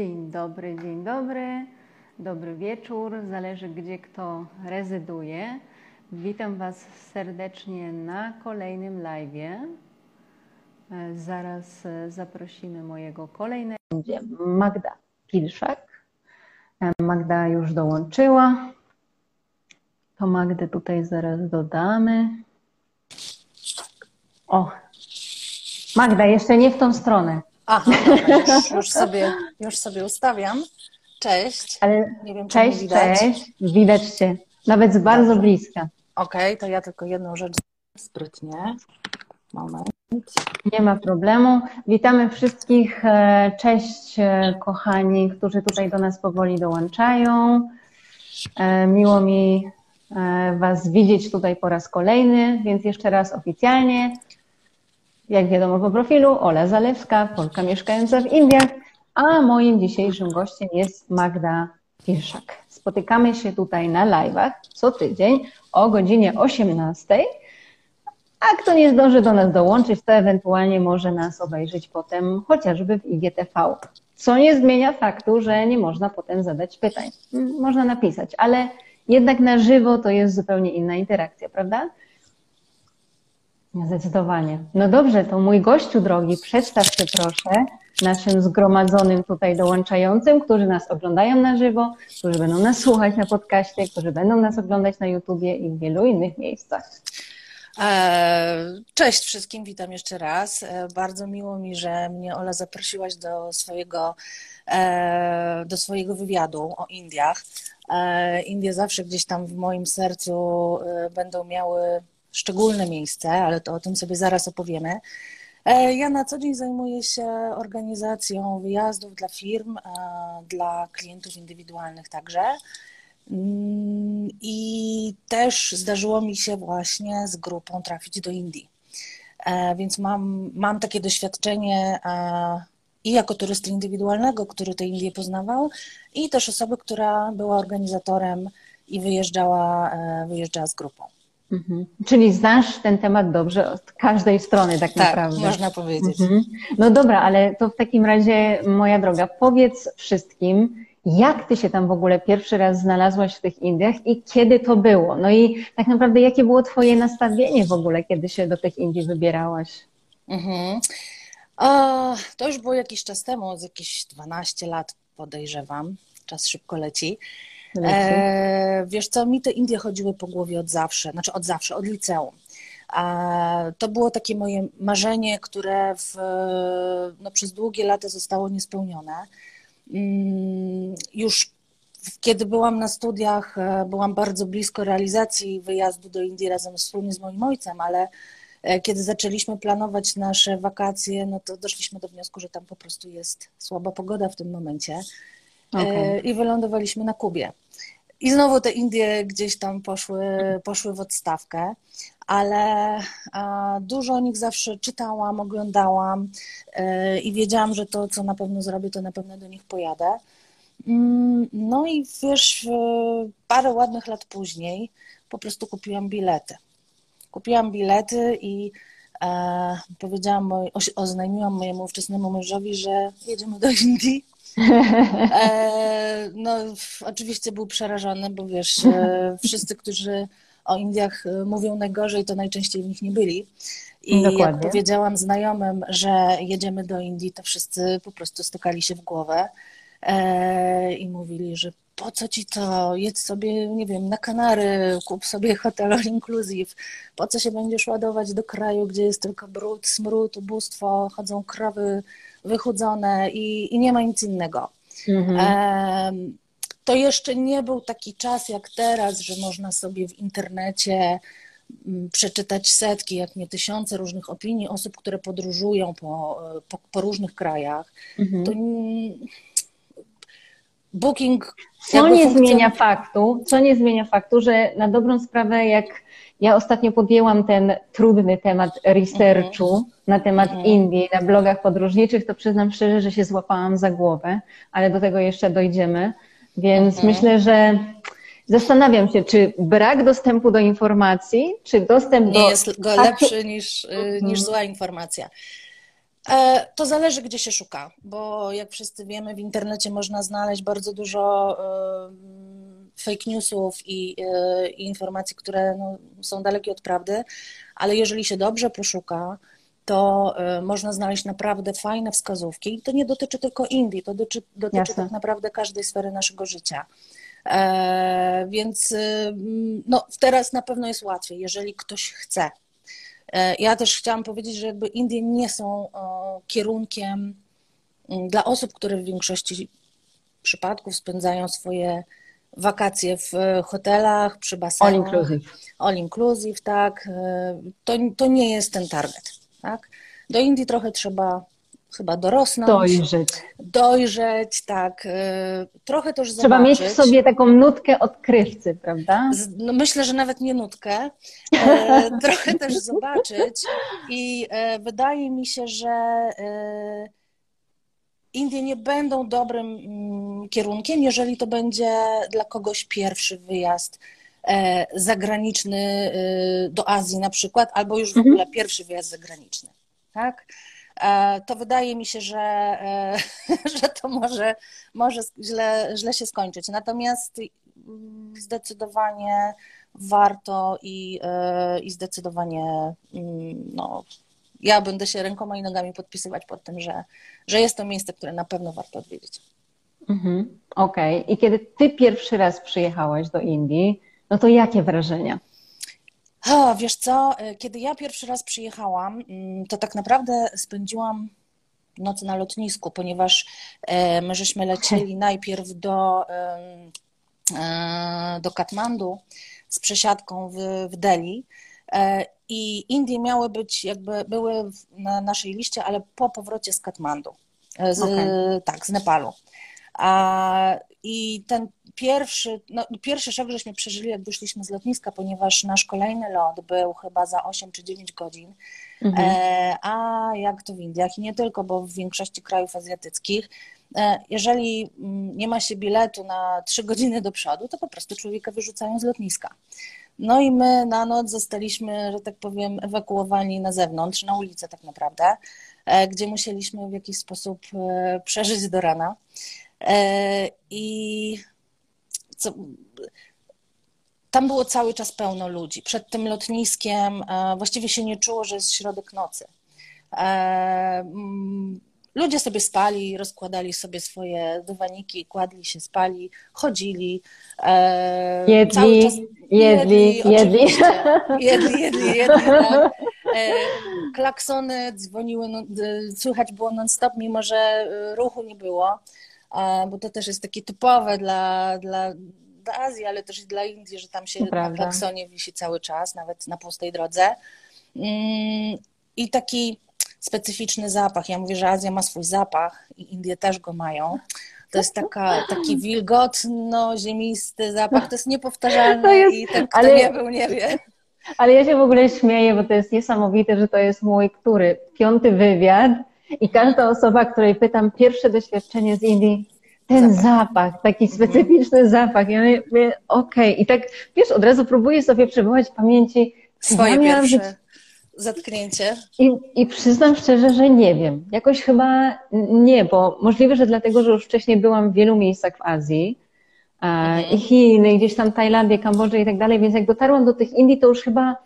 Dzień dobry, dzień dobry, dobry wieczór, zależy gdzie kto rezyduje. Witam Was serdecznie na kolejnym live. Zaraz zaprosimy mojego kolejnego. Będzie Magda Pilszak. Magda już dołączyła. To Magdę tutaj zaraz dodamy. O, Magda, jeszcze nie w tą stronę. Aha, dobra, już, już, sobie, już sobie ustawiam. Cześć. Ale nie wiem, czy cześć, widać. cześć. Widać Cię. Nawet z bardzo bliska. Okej, okay, to ja tylko jedną rzecz sprytnie. Moment. Nie ma problemu. Witamy wszystkich. E, cześć, e, kochani, którzy tutaj do nas powoli dołączają. E, miło mi Was widzieć tutaj po raz kolejny, więc jeszcze raz oficjalnie jak wiadomo po profilu, Ola Zalewska, Polka mieszkająca w Indiach, a moim dzisiejszym gościem jest Magda Pilszak. Spotykamy się tutaj na live'ach co tydzień o godzinie 18. A kto nie zdąży do nas dołączyć, to ewentualnie może nas obejrzeć potem chociażby w IGTV. Co nie zmienia faktu, że nie można potem zadać pytań. Można napisać, ale jednak na żywo to jest zupełnie inna interakcja, prawda? Zdecydowanie. No dobrze, to mój gościu drogi, przedstaw się proszę naszym zgromadzonym tutaj dołączającym, którzy nas oglądają na żywo, którzy będą nas słuchać na podcaście, którzy będą nas oglądać na YouTubie i w wielu innych miejscach. E, cześć wszystkim, witam jeszcze raz. E, bardzo miło mi, że mnie Ola zaprosiłaś do swojego, e, do swojego wywiadu o Indiach. Indie zawsze gdzieś tam w moim sercu będą miały szczególne miejsce, ale to o tym sobie zaraz opowiemy. E, ja na co dzień zajmuję się organizacją wyjazdów dla firm, dla klientów indywidualnych także. Mm, I też zdarzyło mi się właśnie z grupą trafić do Indii. E, więc mam, mam takie doświadczenie i jako turysty indywidualnego, który te Indie poznawał, i też osoby, która była organizatorem i wyjeżdżała, e, wyjeżdżała z grupą. Mhm. Czyli znasz ten temat dobrze od każdej strony, tak, tak naprawdę. można powiedzieć. Mhm. No dobra, ale to w takim razie, moja droga, powiedz wszystkim, jak ty się tam w ogóle pierwszy raz znalazłaś w tych Indiach i kiedy to było? No i tak naprawdę, jakie było twoje nastawienie w ogóle, kiedy się do tych Indii wybierałaś? Mhm. O, to już było jakiś czas temu, z jakieś 12 lat podejrzewam. Czas szybko leci. E, wiesz co, mi te Indie chodziły po głowie od zawsze, znaczy od zawsze, od liceum. A to było takie moje marzenie, które w, no, przez długie lata zostało niespełnione. Mm, już kiedy byłam na studiach, e, byłam bardzo blisko realizacji wyjazdu do Indii razem wspólnie z moim ojcem, ale e, kiedy zaczęliśmy planować nasze wakacje, no to doszliśmy do wniosku, że tam po prostu jest słaba pogoda w tym momencie. Okay. E, i wylądowaliśmy na Kubie. I znowu te Indie gdzieś tam poszły, poszły w odstawkę, ale dużo o nich zawsze czytałam, oglądałam e, i wiedziałam, że to, co na pewno zrobię, to na pewno do nich pojadę. Mm, no i wiesz, parę ładnych lat później po prostu kupiłam bilety. Kupiłam bilety i e, powiedziałam, oznajmiłam mojemu ówczesnemu mężowi, że jedziemy do Indii E, no, oczywiście był przerażony, bo wiesz, e, wszyscy, którzy o Indiach e, mówią najgorzej, to najczęściej w nich nie byli. I Dokładnie. jak powiedziałam znajomym, że jedziemy do Indii, to wszyscy po prostu stukali się w głowę i mówili, że po co ci to, jedź sobie, nie wiem, na Kanary, kup sobie hotel all inclusive, po co się będziesz ładować do kraju, gdzie jest tylko brud, smród, ubóstwo, chodzą krowy wychudzone i, i nie ma nic innego. Mhm. To jeszcze nie był taki czas jak teraz, że można sobie w internecie mm, przeczytać setki, jak nie tysiące różnych opinii osób, które podróżują po, po, po różnych krajach. Mhm. To Booking. Co nie funkcjon... zmienia faktu, co nie zmienia faktu, że na dobrą sprawę, jak ja ostatnio podjęłam ten trudny temat researchu mhm. na temat mhm. Indii na blogach podróżniczych, to przyznam szczerze, że się złapałam za głowę, ale do tego jeszcze dojdziemy. Więc mhm. myślę, że zastanawiam się, czy brak dostępu do informacji, czy dostęp Nie do. Nie jest go lepszy niż, y, niż zła informacja. E, to zależy, gdzie się szuka, bo jak wszyscy wiemy, w internecie można znaleźć bardzo dużo fake newsów i, e, i informacji, które no, są dalekie od prawdy, ale jeżeli się dobrze poszuka, to e, można znaleźć naprawdę fajne wskazówki. I to nie dotyczy tylko Indii, to dotyczy, dotyczy tak naprawdę każdej sfery naszego życia. E, więc no, teraz na pewno jest łatwiej, jeżeli ktoś chce. E, ja też chciałam powiedzieć, że jakby Indie nie są kierunkiem dla osób, które w większości przypadków spędzają swoje wakacje w hotelach, przy basenie. All inclusive. All inclusive, tak. E, to, to nie jest ten target, tak. Do Indii trochę trzeba chyba dorosnąć. Dojrzeć. Dojrzeć, tak. E, trochę też Trzeba zobaczyć. mieć w sobie taką nutkę odkrywcy, prawda? No myślę, że nawet nie nutkę. E, trochę też zobaczyć i e, wydaje mi się, że e, Indie nie będą dobrym mm, kierunkiem, jeżeli to będzie dla kogoś pierwszy wyjazd zagraniczny e, do Azji na przykład, albo już w mhm. ogóle pierwszy wyjazd zagraniczny. Tak? E, to wydaje mi się, że, że to może, może źle, źle się skończyć. Natomiast mm, zdecydowanie warto i, i zdecydowanie mm, no, ja będę się rękoma i nogami podpisywać pod tym, że, że jest to miejsce, które na pewno warto odwiedzić. Mhm. Okej. Okay. I kiedy ty pierwszy raz przyjechałaś do Indii, no to jakie wrażenia? O, wiesz co, kiedy ja pierwszy raz przyjechałam, mm, to tak naprawdę spędziłam noc na lotnisku, ponieważ e, my żeśmy lecieli najpierw do, e, do Katmandu z przesiadką w, w Delhi e, i Indie miały być, jakby były na naszej liście, ale po powrocie z Katmandu, z, okay. tak, z Nepalu. A, I ten pierwszy, no, pierwszy szok żeśmy przeżyli, jak wyszliśmy z lotniska, ponieważ nasz kolejny lot był chyba za 8 czy 9 godzin. Mhm. E, a jak to w Indiach i nie tylko, bo w większości krajów azjatyckich, e, jeżeli mm, nie ma się biletu na 3 godziny do przodu, to po prostu człowieka wyrzucają z lotniska. No i my na noc zostaliśmy, że tak powiem, ewakuowani na zewnątrz, na ulicę tak naprawdę, e, gdzie musieliśmy w jakiś sposób e, przeżyć do rana. E, I co, tam było cały czas pełno ludzi. Przed tym lotniskiem właściwie się nie czuło, że jest środek nocy. Ludzie sobie spali, rozkładali sobie swoje dywaniki, kładli się, spali, chodzili. E, jedli, czas jedli, jedli. Jedli, jedli, jedli, tak. e, klaksony dzwoniły, no, słychać było non-stop, mimo że e, ruchu nie było, e, bo to też jest takie typowe dla, dla, dla Azji, ale też i dla Indii, że tam się na klaksonie wisi cały czas, nawet na pustej drodze. Mm, I taki specyficzny zapach. Ja mówię, że Azja ma swój zapach i Indie też go mają. To jest taka, taki wilgotno-ziemisty zapach, to jest niepowtarzalny to jest, i ten, kto ale, nie był, nie wie. Ale ja się w ogóle śmieję, bo to jest niesamowite, że to jest mój który? Piąty wywiad i każda osoba, której pytam pierwsze doświadczenie z Indii, ten zapach, zapach taki mhm. specyficzny zapach. Ja mówię, okej. Okay. I tak, wiesz, od razu próbuję sobie przywołać w pamięci, Swoje ja pierwsze. Być zatknięcie? I, I przyznam szczerze, że nie wiem. Jakoś chyba nie, bo możliwe, że dlatego, że już wcześniej byłam w wielu miejscach w Azji mhm. i Chiny, gdzieś tam Tajlandię, Kambodżę i tak dalej, więc jak dotarłam do tych Indii, to już chyba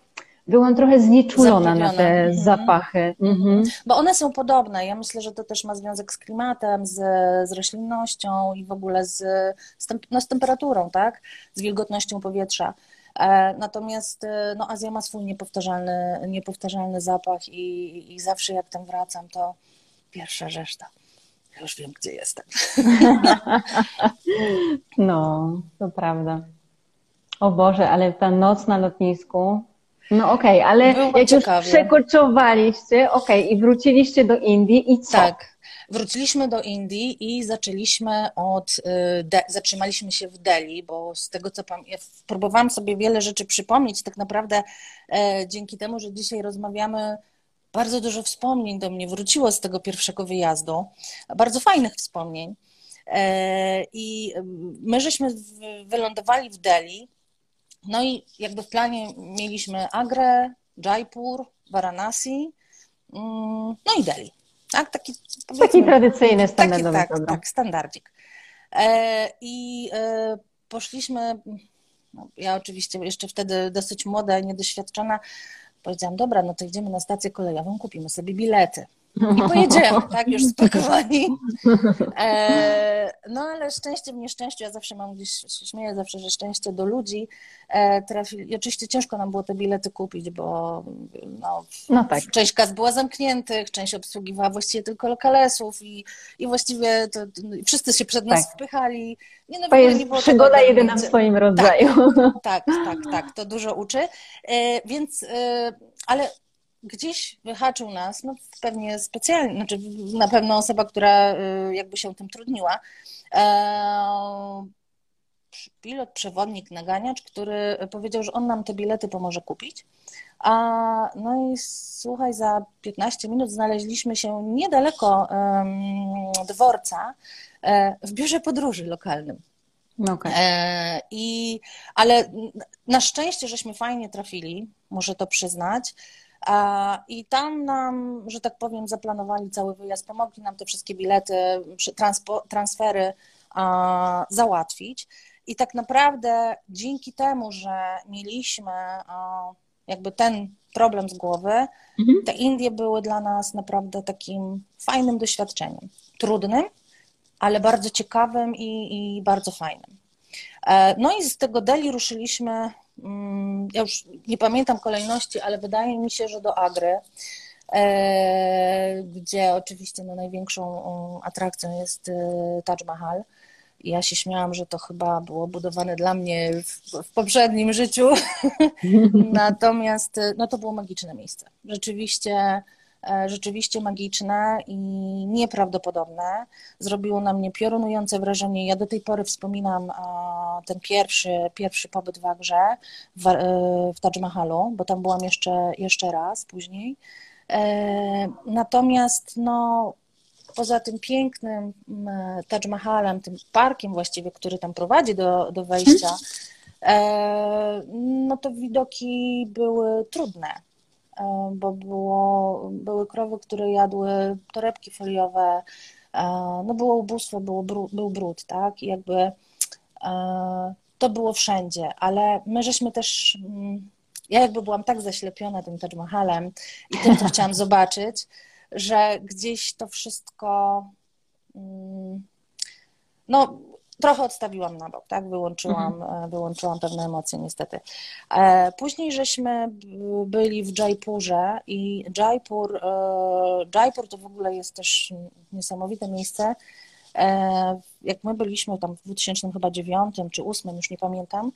byłam trochę znieczulona na te mhm. zapachy. Mhm. Bo one są podobne. Ja myślę, że to też ma związek z klimatem, z, z roślinnością i w ogóle z, z, no, z temperaturą, tak? Z wilgotnością powietrza. E, natomiast e, no, Azja ma swój niepowtarzalny, niepowtarzalny zapach i, i zawsze jak tam wracam, to pierwsza rzecz to już wiem, gdzie jestem. No, to prawda. O Boże, ale ta noc na lotnisku. No okej, okay, ale Było jak ciekawie. już przekoczowaliście, okej, okay, i wróciliście do Indii i co? Tak. Wróciliśmy do Indii i zaczęliśmy od, y, de, zatrzymaliśmy się w Delhi, bo z tego co pamiętam, próbowałam sobie wiele rzeczy przypomnieć, tak naprawdę e, dzięki temu, że dzisiaj rozmawiamy, bardzo dużo wspomnień do mnie wróciło z tego pierwszego wyjazdu, bardzo fajnych wspomnień. E, I my żeśmy wylądowali w Delhi, no i jakby w planie mieliśmy Agrę, Jaipur, Varanasi, mm, no i Delhi. Tak, taki, taki tradycyjny, standardowy taki, tak, tak, standardzik. E, I e, poszliśmy, no, ja oczywiście jeszcze wtedy dosyć młoda i niedoświadczona, powiedziałam, dobra, no to idziemy na stację kolejową, kupimy sobie bilety. I pojedziemy, tak, już spakowani. E, no ale szczęście w nieszczęściu, ja zawsze mam gdzieś, się śmieję zawsze, że szczęście do ludzi e, trafi. I oczywiście ciężko nam było te bilety kupić, bo no, no tak. część kas była zamkniętych, część obsługiwała właściwie tylko lokalesów i, i właściwie to, wszyscy się przed nas tak. wpychali. Nie, no, to jest nie było przygoda jedyna w swoim rodzaju. Tak, tak, tak, tak, to dużo uczy. E, więc, e, ale gdzieś wyhaczył nas, no pewnie specjalnie, znaczy na pewno osoba, która y, jakby się tym trudniła, e, pilot, przewodnik, naganiacz, który powiedział, że on nam te bilety pomoże kupić. A, no i słuchaj, za 15 minut znaleźliśmy się niedaleko um, dworca e, w biurze podróży lokalnym. Okay. E, i, ale na szczęście, żeśmy fajnie trafili, muszę to przyznać. I tam nam, że tak powiem, zaplanowali cały wyjazd, pomogli nam te wszystkie bilety, transfery załatwić. I tak naprawdę dzięki temu, że mieliśmy jakby ten problem z głowy, mhm. te Indie były dla nas naprawdę takim fajnym doświadczeniem. Trudnym, ale bardzo ciekawym i, i bardzo fajnym. E, no i z tego Delhi ruszyliśmy ja już nie pamiętam kolejności, ale wydaje mi się, że do Agry, e, gdzie oczywiście no, największą atrakcją jest e, Taj Mahal. I ja się śmiałam, że to chyba było budowane dla mnie w, w poprzednim życiu. Natomiast no, to było magiczne miejsce. Rzeczywiście E, rzeczywiście magiczne i nieprawdopodobne. Zrobiło na mnie piorunujące wrażenie. Ja do tej pory wspominam e, ten pierwszy, pierwszy pobyt w Agrze, w, e, w Taj Mahalu, bo tam byłam jeszcze, jeszcze raz później. Natomiast no, poza tym pięknym Taj Mahalem, tym parkiem właściwie, który tam prowadzi do, do wejścia, no to widoki były trudne. E, bo było, były krowy, które jadły torebki foliowe, e, no było ubóstwo, było był brud, tak? I jakby e, to było wszędzie, ale my żeśmy też, mm, ja jakby byłam tak zaślepiona tym Taj Mahalem i tym, co chciałam zobaczyć, że gdzieś to wszystko mm, no trochę odstawiłam na bok, tak? Wyłączyłam, mhm. E, wyłączyłam pewne emocje niestety. E, później żeśmy byli w Jaipurze i Jaipur, e, Jaipur to w ogóle jest też niesamowite miejsce. Jak my byliśmy tam w 2009 czy 2008, już nie pamiętam,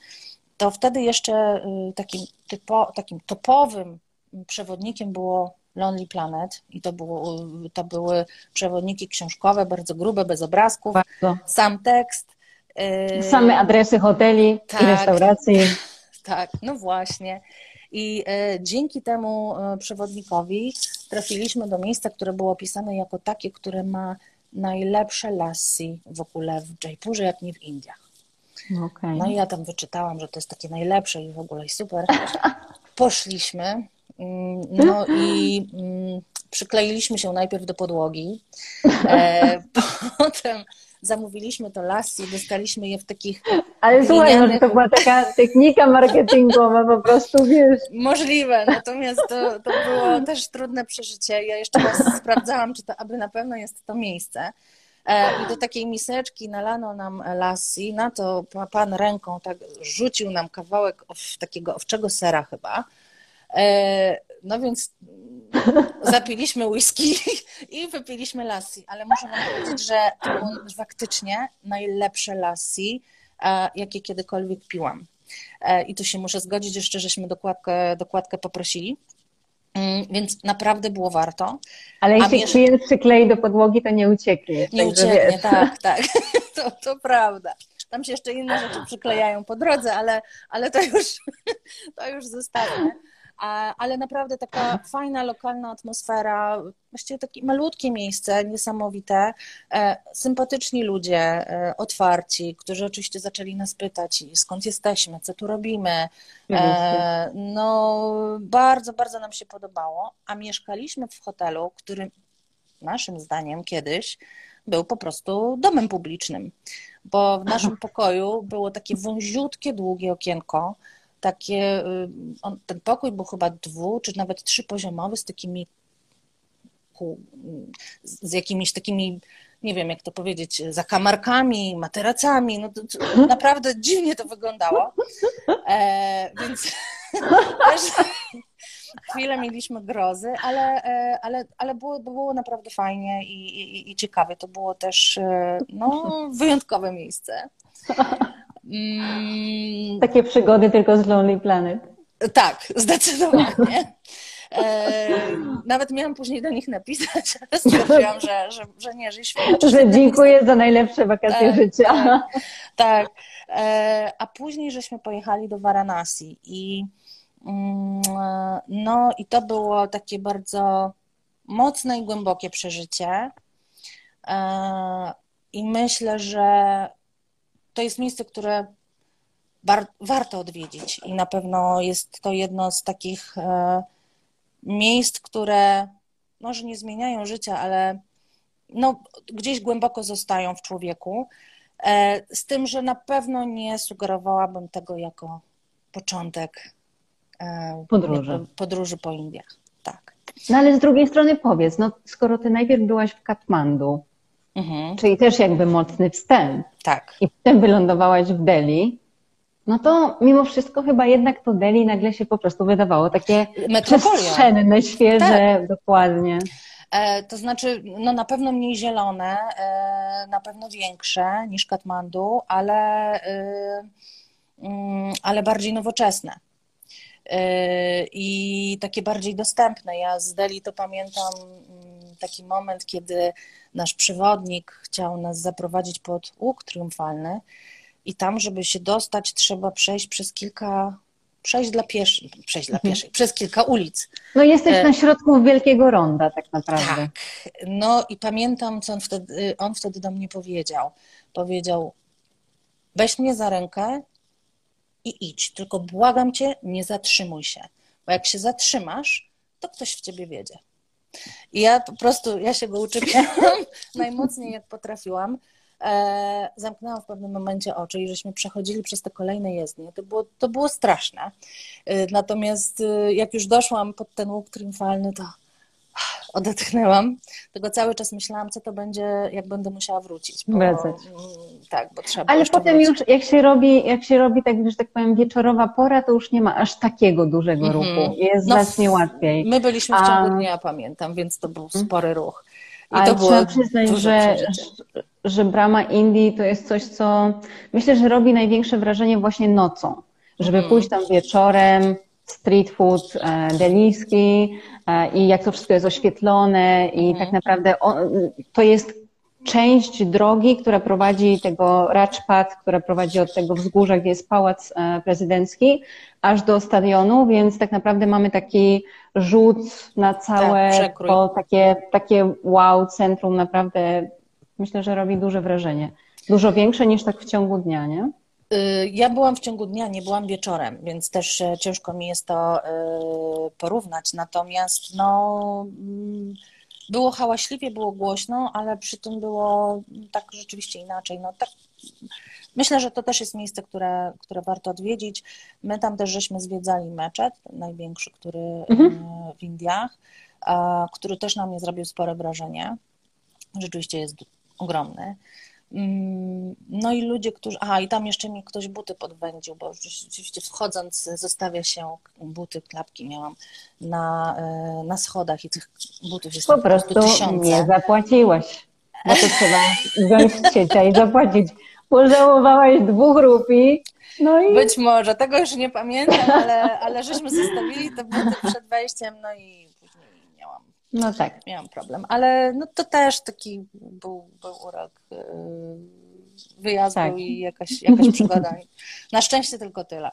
to wtedy jeszcze takim, typo, takim topowym przewodnikiem było Lonely Planet i to, było, to były przewodniki książkowe, bardzo grube, bez obrazków, bardzo. sam tekst. Y, Same adresy hoteli tak, i restauracji. Tak, no właśnie. I y, dzięki temu y, przewodnikowi trafiliśmy do miejsca, które było opisane jako takie, które ma najlepsze lassi w ogóle w Jaipurze, jak nie w Indiach. Okay. No i ja tam wyczytałam, że to jest takie najlepsze i w ogóle super. Poszliśmy, no i mm, przykleiliśmy się najpierw do podłogi, e, potem zamówiliśmy to lasy i dostaliśmy je w takich. Ale słuchaj, może to była taka technika marketingowa, po prostu wiesz. Możliwe, natomiast to, to było też trudne przeżycie. Ja jeszcze raz sprawdzałam, czy to aby na pewno jest to miejsce. E, I do takiej miseczki nalano nam lassi, na to pan ręką tak rzucił nam kawałek takiego owczego sera chyba. E, no więc zapiliśmy whisky i wypiliśmy lassi, ale muszę wam powiedzieć, że to było faktycznie najlepsze lassi, e, jakie kiedykolwiek piłam. E, I tu się muszę zgodzić, jeszcze żeśmy dokładkę, dokładkę poprosili. Mm, więc naprawdę było warto. Ale jeśli wiesz, klient przyklei do podłogi, to nie ucieknie. Nie ucieknie, tak, tak. To, to prawda. Tam się jeszcze inne rzeczy przyklejają po drodze, ale, ale to już, to już zostawię ale naprawdę taka fajna, lokalna atmosfera, właściwie takie malutkie miejsce, niesamowite, e, sympatyczni ludzie, e, otwarci, którzy oczywiście zaczęli nas pytać, skąd jesteśmy, co tu robimy. E, no, bardzo, bardzo nam się podobało, a mieszkaliśmy w hotelu, który naszym zdaniem kiedyś był po prostu domem publicznym, bo w naszym pokoju było takie wąziutkie, długie okienko, takie, y, on, ten pokój był chyba dwu, czy nawet trzypoziomowy z takimi z jakimiś takimi, nie wiem jak to powiedzieć, zakamarkami, materacami. No to, to naprawdę dziwnie to wyglądało. E, więc też chwilę mieliśmy grozy, ale, e, ale, ale było, było naprawdę fajnie i, i, i ciekawie. To było też e, no, wyjątkowe miejsce. Mm. Takie przygody tylko z Lonely Planet. Tak, zdecydowanie. E, nawet miałam później do nich napisać, ale stwierdziłam, że, że, że nie, że świetnie. Że dziękuję za najlepsze wakacje tak, życia. Tak, tak. E, a później żeśmy pojechali do Varanasi i mm, no i to było takie bardzo mocne i głębokie przeżycie. E, I myślę, że to jest miejsce, które warto odwiedzić i na pewno jest to jedno z takich miejsc, które może nie zmieniają życia, ale no, gdzieś głęboko zostają w człowieku. E, z tym, że na pewno nie sugerowałabym tego jako początek e, podróży, podróży po Indiach. Tak. No ale z drugiej strony powiedz, no skoro ty najpierw byłaś w Katmandu, mhm. czyli też jakby mocny wstęp. Tak. I potem wylądowałaś w Delhi, no to mimo wszystko chyba jednak to Delhi nagle się po prostu wydawało takie przestrzenne, świeże, tak. dokładnie. E, to znaczy, no na pewno mniej zielone, e, na pewno większe niż Katmandu, ale, e, mm, ale bardziej nowoczesne. E, I takie bardziej dostępne. Ja z Delhi to pamiętam taki moment, kiedy nasz przewodnik chciał nas zaprowadzić pod łuk triumfalny i tam, żeby się dostać, trzeba przejść przez kilka, przejść dla pieszych, przejść dla mhm. pieszych, przez kilka ulic. No jesteś e, na środku wielkiego ronda tak naprawdę. Tak. No i pamiętam, co on wtedy, on wtedy do mnie powiedział. Powiedział, weź mnie za rękę i idź, tylko błagam cię, nie zatrzymuj się, bo jak się zatrzymasz, to ktoś w ciebie wiedzie. I ja po prostu, ja się go uczepiałam najmocniej jak potrafiłam. E, zamknęłam w pewnym momencie oczy i żeśmy przechodzili przez te kolejne jezdnie. To było, to było straszne. E, natomiast e, jak już doszłam pod ten łuk triumfalny, to odetchnęłam. Tego cały czas myślałam, co to będzie, jak będę musiała wrócić. Bo, Wracać. Tak, bo trzeba Ale potem wrócić. już, jak się robi, jak się robi tak, że tak powiem, wieczorowa pora, to już nie ma aż takiego dużego mm -hmm. ruchu. Jest no, znacznie łatwiej. My byliśmy w ciągu A... dnia, pamiętam, więc to był mhm. spory ruch. I Ale trzeba przyznać, że, że brama Indii to jest coś, co myślę, że robi największe wrażenie właśnie nocą. Żeby mm. pójść tam wieczorem, street food e, delijski e, i jak to wszystko jest oświetlone i mm. tak naprawdę on, to jest część drogi, która prowadzi tego Rajpath, która prowadzi od tego wzgórza, gdzie jest pałac e, prezydencki, aż do stadionu, więc tak naprawdę mamy taki rzut na całe tak, to takie, takie wow, centrum naprawdę myślę, że robi duże wrażenie. Dużo większe niż tak w ciągu dnia, nie? Y, ja byłam w ciągu dnia, nie byłam wieczorem, więc też e, ciężko mi jest to y, porównać. Natomiast no, mm, było hałaśliwie, było głośno, ale przy tym było tak rzeczywiście inaczej. No, tak, myślę, że to też jest miejsce, które, które warto odwiedzić. My tam też żeśmy zwiedzali meczet, największy, który mhm. E, w Indiach, który też na mnie zrobił spore wrażenie. Rzeczywiście jest ogromny. Mm, no i ludzie, którzy. Aha, i tam jeszcze mi ktoś buty podwędził, bo rzeczywiście wchodząc zostawia się buty, klapki miałam na, e, na schodach i tych butów jest po prostu, po prostu nie zapłaciłaś. Bo to trzeba wziąć ciecia i zapłacić. Pożałowałaś dwóch rupii. No i... Być może, tego już nie pamiętam, ale, ale żeśmy zostawili te buty przed wejściem, no i no tak. Miałam problem, ale no to też taki był, był urok yy, wyjazdu tak. i jakaś, jakaś przygoda. Na szczęście tylko tyle.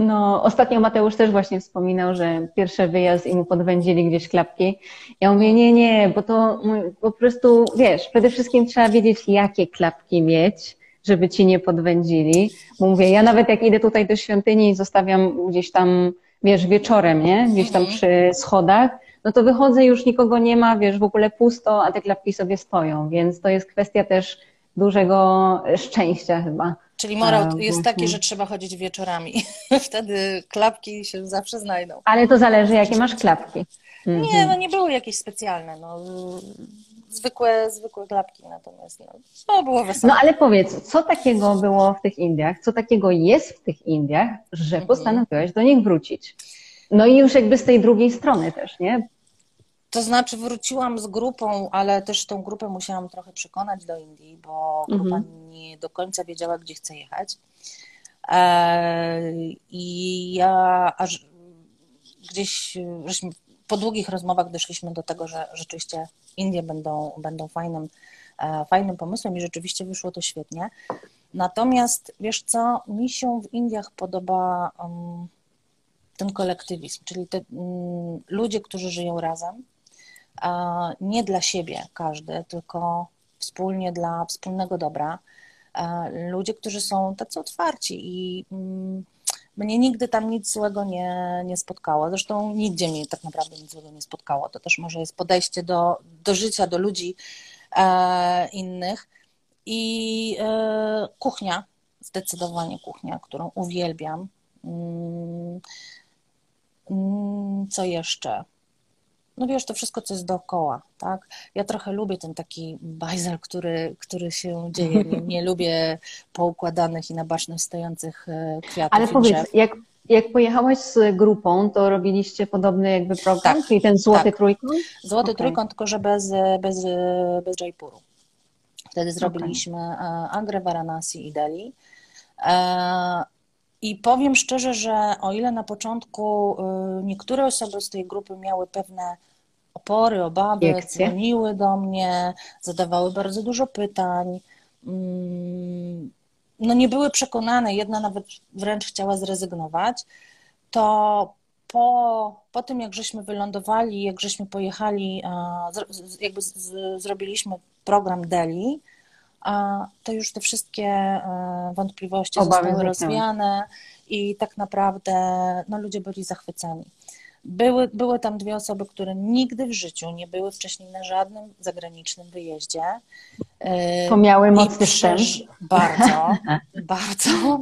No, ostatnio Mateusz też właśnie wspominał, że pierwszy wyjazd i mu podwędzili gdzieś klapki. Ja mówię, nie, nie, bo to po prostu, wiesz, przede wszystkim trzeba wiedzieć, jakie klapki mieć, żeby ci nie podwędzili. Bo mówię, ja nawet jak idę tutaj do świątyni i zostawiam gdzieś tam, wiesz, wieczorem, nie? Gdzieś tam mhm. przy schodach, no to wychodzę, już nikogo nie ma, wiesz, w ogóle pusto, a te klapki sobie stoją, więc to jest kwestia też dużego szczęścia chyba. Czyli morał jest taki, że trzeba chodzić wieczorami. Wtedy klapki się zawsze znajdą. Ale to zależy, jakie masz klapki. Nie, mhm. no nie były jakieś specjalne. No. Zwykłe, zwykłe klapki natomiast no, to było wesoło. No ale powiedz, co takiego było w tych Indiach, co takiego jest w tych Indiach, że mhm. postanowiłaś do nich wrócić? No i już jakby z tej drugiej strony też, nie? To znaczy wróciłam z grupą, ale też tą grupę musiałam trochę przekonać do Indii, bo grupa mhm. nie do końca wiedziała, gdzie chce jechać. E, I ja aż gdzieś żeśmy po długich rozmowach doszliśmy do tego, że rzeczywiście Indie będą, będą fajnym, e, fajnym pomysłem i rzeczywiście wyszło to świetnie. Natomiast wiesz co, mi się w Indiach podoba um, ten kolektywizm, czyli te um, ludzie, którzy żyją razem, nie dla siebie każdy, tylko wspólnie dla wspólnego dobra. Ludzie, którzy są tacy otwarci i mm, mnie nigdy tam nic złego nie, nie spotkało. Zresztą nigdzie mnie tak naprawdę nic złego nie spotkało. To też może jest podejście do, do życia, do ludzi e, innych. I e, kuchnia, zdecydowanie kuchnia, którą uwielbiam. Mm, mm, co jeszcze? no wiesz, to wszystko, co jest dookoła, tak? Ja trochę lubię ten taki bajzel, który, który się dzieje. Nie, nie lubię poukładanych i na baczność stojących e, kwiatów Ale powiedz, drzew. jak, jak pojechałaś z grupą, to robiliście podobny jakby program, tak, czyli ten Złoty tak. Trójkąt? Złoty okay. Trójkąt, tylko że bez, bez, bez Jaipuru. Wtedy zrobiliśmy okay. E, Agrę, Varanasi i Delhi. I powiem szczerze, że o ile na początku niektóre osoby z tej grupy miały pewne opory, obawy, dzwoniły do mnie, zadawały bardzo dużo pytań. Mm, no nie były przekonane, jedna nawet wręcz chciała zrezygnować, to po, po tym, jak żeśmy wylądowali, jak żeśmy pojechali, jakby z, z, zrobiliśmy program Deli, to już te wszystkie e, wątpliwości Obawy zostały rozwiane i tak naprawdę no, ludzie byli zachwyceni. Były, były tam dwie osoby, które nigdy w życiu nie były wcześniej na żadnym zagranicznym wyjeździe. To miały mocny szczęść. Bardzo, bardzo.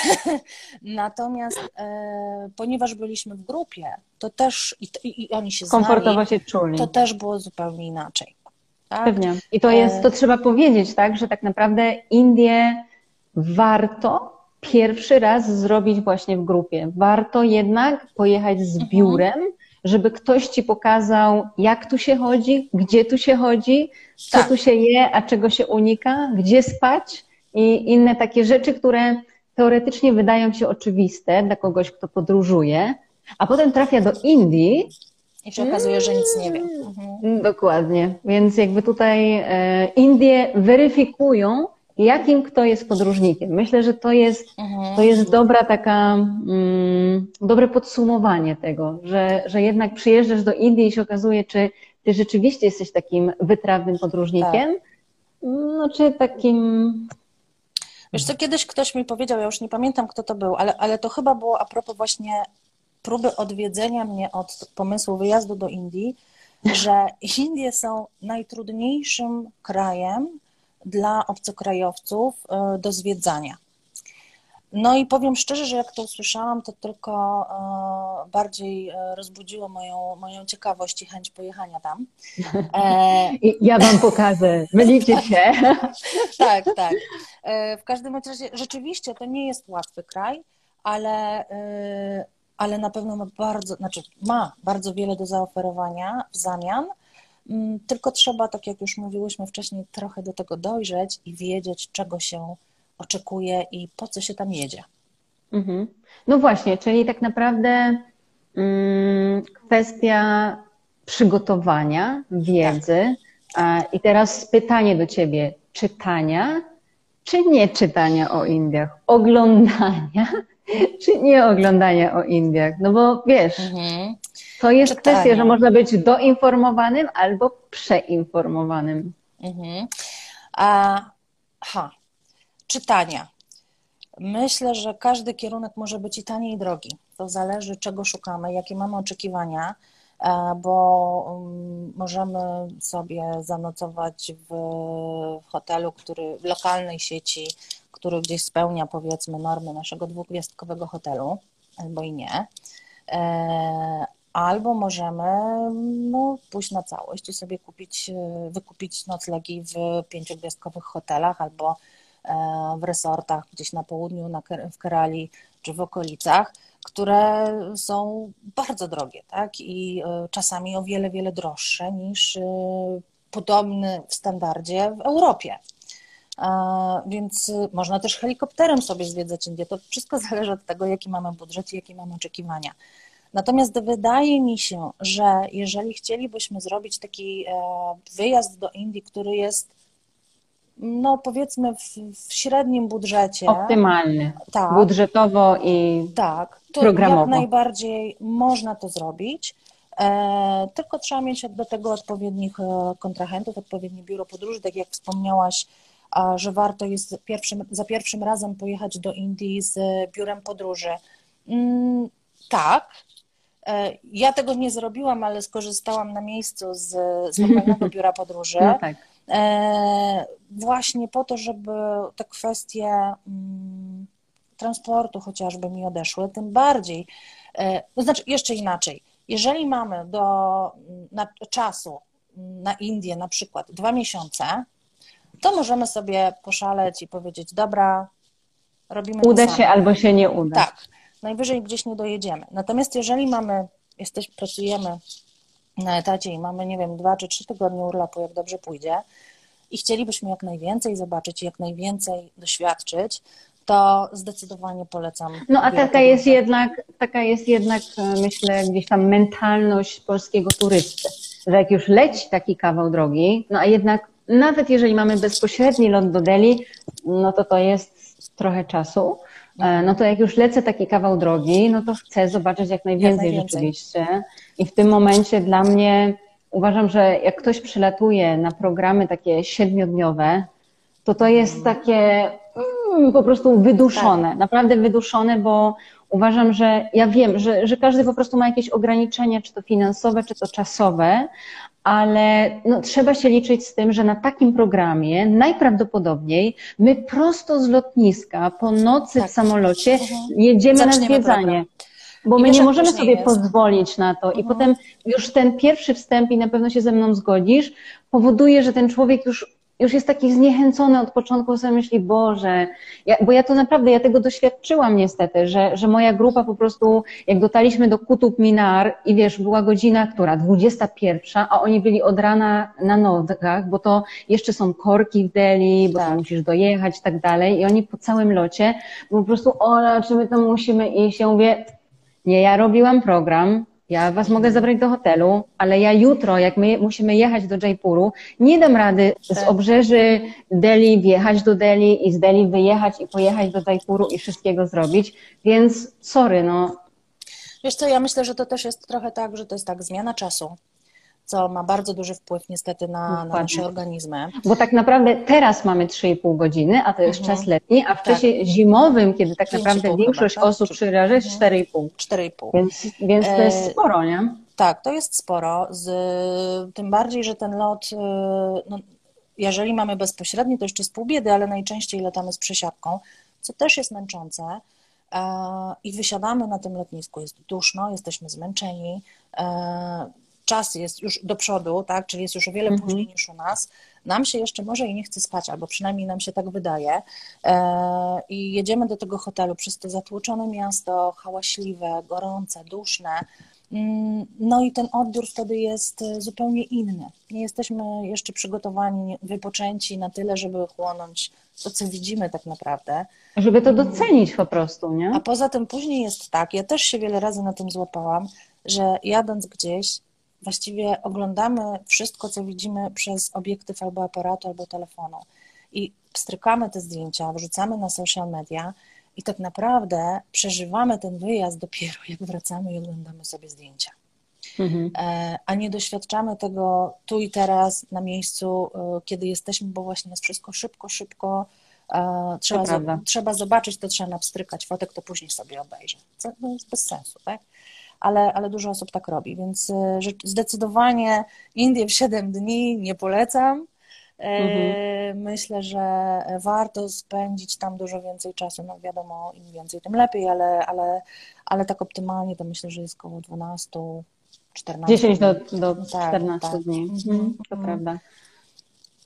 Natomiast e, ponieważ byliśmy w grupie, to też i, i oni się Komfortowo znali, się czuli. To też było zupełnie inaczej. Tak? Pewnie. I to jest, to e, trzeba powiedzieć, tak, że tak naprawdę Indie warto pierwszy raz zrobić właśnie w grupie. Warto jednak pojechać z mhm. biurem, żeby ktoś ci pokazał, jak tu się chodzi, gdzie tu się chodzi, co tak. tu się je, a czego się unika, gdzie spać i inne takie rzeczy, które teoretycznie wydają się oczywiste dla kogoś, kto podróżuje, a potem trafia do Indii. I się okazuje, że nic nie wie. Mhm. Dokładnie. Więc jakby tutaj e, Indie weryfikują, jakim kto jest podróżnikiem. Myślę, że to jest, mhm. to jest dobra taka, mm, dobre podsumowanie tego, że, że jednak przyjeżdżasz do Indii i się okazuje, czy ty rzeczywiście jesteś takim wytrawnym podróżnikiem, tak. no czy takim... Wiesz co, kiedyś ktoś mi powiedział, ja już nie pamiętam kto to był, ale, ale to chyba było a propos właśnie próby odwiedzenia mnie od pomysłu wyjazdu do Indii, że Indie są najtrudniejszym krajem, dla obcokrajowców e, do zwiedzania. No i powiem szczerze, że jak to usłyszałam, to tylko e, bardziej e, rozbudziło moją, moją ciekawość i chęć pojechania tam. Ja Wam pokażę, mylicie się. tak, tak. W każdym razie rzeczywiście to nie jest łatwy kraj, ale, ale na pewno ma bardzo, znaczy ma bardzo wiele do zaoferowania w zamian Mm, tylko trzeba, tak jak już mówiłyśmy wcześniej, trochę do tego dojrzeć i wiedzieć, czego się oczekuje i po co się tam jedzie. Mhm. No właśnie, czyli tak naprawdę mm, kwestia przygotowania wiedzy. Tak. I teraz pytanie do Ciebie: czytania czy nie czytania o Indiach? Oglądania czy nie oglądania o Indiach? No bo wiesz, mhm. To jest kwestia, że można być doinformowanym albo przeinformowanym. Mhm. A, ha, czytania. Myślę, że każdy kierunek może być i tani, i drogi. To zależy, czego szukamy, jakie mamy oczekiwania. bo mm, możemy sobie zanocować w hotelu, który w lokalnej sieci, który gdzieś spełnia powiedzmy normy naszego dwugwiazdkowego hotelu, albo i nie. Albo możemy no, pójść na całość i sobie kupić, wykupić noclegi w pięciogwiazdkowych hotelach albo w resortach gdzieś na południu, na, w Kerali czy w okolicach, które są bardzo drogie, tak? I e, czasami o wiele, wiele droższe niż e, podobny w standardzie w Europie. Więc można też helikopterem sobie zwiedzać Indię. To wszystko zależy od tego, jaki mamy budżet i jakie mamy oczekiwania. Natomiast wydaje mi się, że jeżeli chcielibyśmy zrobić taki e, wyjazd do Indii, który jest no powiedzmy w, w średnim budżecie. Optymalny. Tak. Budżetowo i tak, to programowo. jak najbardziej można to zrobić. E, tylko trzeba mieć do tego odpowiednich e, kontrahentów, odpowiednie biuro podróży, tak jak wspomniałaś, że warto jest pierwszym, za pierwszym razem pojechać do Indii z biurem podróży. Mm, tak, e, ja tego nie zrobiłam, ale skorzystałam na miejscu z, z lokalnego biura podróży. No tak. E, właśnie po to, żeby te kwestie mm, transportu chociażby mi odeszły, tym bardziej, e, to znaczy jeszcze inaczej, jeżeli mamy do na, czasu na Indię na przykład dwa miesiące, to możemy sobie poszaleć i powiedzieć, dobra, robimy Uda się albo się nie uda. Tak, najwyżej gdzieś nie dojedziemy. Natomiast jeżeli mamy, jesteś, pracujemy na etacie i mamy, nie wiem, dwa czy trzy tygodnie urlopu, jak dobrze pójdzie, i chcielibyśmy jak najwięcej zobaczyć, jak najwięcej doświadczyć, to zdecydowanie polecam. No a taka jest jednak, taka jest jednak, e, myślę, gdzieś tam mentalność polskiego turysty, że jak już leci taki kawał drogi, no a jednak nawet jeżeli mamy bezpośredni lot do Delhi, no to to jest trochę czasu, e, no to jak już lecę taki kawał drogi, no to chcę zobaczyć jak najwięcej, jak najwięcej. rzeczywiście. I w tym momencie dla mnie uważam, że jak ktoś przylatuje na programy takie siedmiodniowe, to to jest mhm. takie mm, po prostu wyduszone, tak. naprawdę wyduszone, bo uważam, że ja wiem, że, że każdy po prostu ma jakieś ograniczenia, czy to finansowe, czy to czasowe, ale no, trzeba się liczyć z tym, że na takim programie najprawdopodobniej my prosto z lotniska po nocy tak. w samolocie mhm. jedziemy Zaczniemy na zwiedzanie. Program. Bo my nie możemy sobie jest. pozwolić na to. I mhm. potem już ten pierwszy wstęp, i na pewno się ze mną zgodzisz, powoduje, że ten człowiek już już jest taki zniechęcony od początku, sobie myśli, Boże, ja, bo ja to naprawdę, ja tego doświadczyłam niestety, że, że moja grupa po prostu, jak dotarliśmy do Kutub Minar i wiesz, była godzina, która, 21, a oni byli od rana na nogach, bo to jeszcze są korki w Delhi, bo tam musisz dojechać i tak dalej i oni po całym locie po prostu, Ola, czy my tam musimy iść? Ja mówię, nie, ja robiłam program, ja was mogę zabrać do hotelu, ale ja jutro, jak my musimy jechać do Jaipuru, nie dam rady z obrzeży Delhi wjechać do Delhi i z Delhi wyjechać i pojechać do Jaipuru i wszystkiego zrobić, więc sorry, no. Wiesz co, ja myślę, że to też jest trochę tak, że to jest tak zmiana czasu co ma bardzo duży wpływ niestety na, na nasze organizmy. Bo tak naprawdę teraz mamy 3,5 godziny, a to jest mhm. czas letni, a w tak. czasie zimowym, kiedy tak naprawdę większość chyba, tak? osób przyjeżdża, jest 4,5. 4,5. Więc, więc to jest e, sporo, nie? Tak, to jest sporo. Z, tym bardziej, że ten lot, e, no, jeżeli mamy bezpośredni, to jeszcze jest pół biedy, ale najczęściej latamy z przesiadką, co też jest męczące. E, I wysiadamy na tym lotnisku, jest duszno, jesteśmy zmęczeni czas jest już do przodu, tak, czyli jest już o wiele mhm. później niż u nas, nam się jeszcze może i nie chce spać, albo przynajmniej nam się tak wydaje. E, I jedziemy do tego hotelu przez to zatłoczone miasto, hałaśliwe, gorące, duszne. Mm, no i ten odbiór wtedy jest zupełnie inny. Nie jesteśmy jeszcze przygotowani, wypoczęci na tyle, żeby chłonąć to, co widzimy tak naprawdę. Żeby to docenić po prostu, nie? A poza tym później jest tak, ja też się wiele razy na tym złapałam, że jadąc gdzieś, właściwie oglądamy wszystko, co widzimy przez obiektyw albo aparatu, albo telefonu. I strykamy te zdjęcia, wrzucamy na social media i tak naprawdę przeżywamy ten wyjazd dopiero, jak wracamy i oglądamy sobie zdjęcia. Mhm. E, a nie doświadczamy tego tu i teraz, na miejscu, e, kiedy jesteśmy, bo właśnie jest wszystko szybko, szybko. E, trzeba, trzeba zobaczyć, to trzeba napstrykać fotek, to później sobie obejrzę. Co no jest bez sensu, tak? Ale, ale dużo osób tak robi, więc zdecydowanie Indie w 7 dni nie polecam. Mhm. Myślę, że warto spędzić tam dużo więcej czasu. No wiadomo, im więcej, tym lepiej, ale, ale, ale tak optymalnie to myślę, że jest około 12, 14 10 do, do tak, 14 tak. dni. Mhm. To mhm. prawda.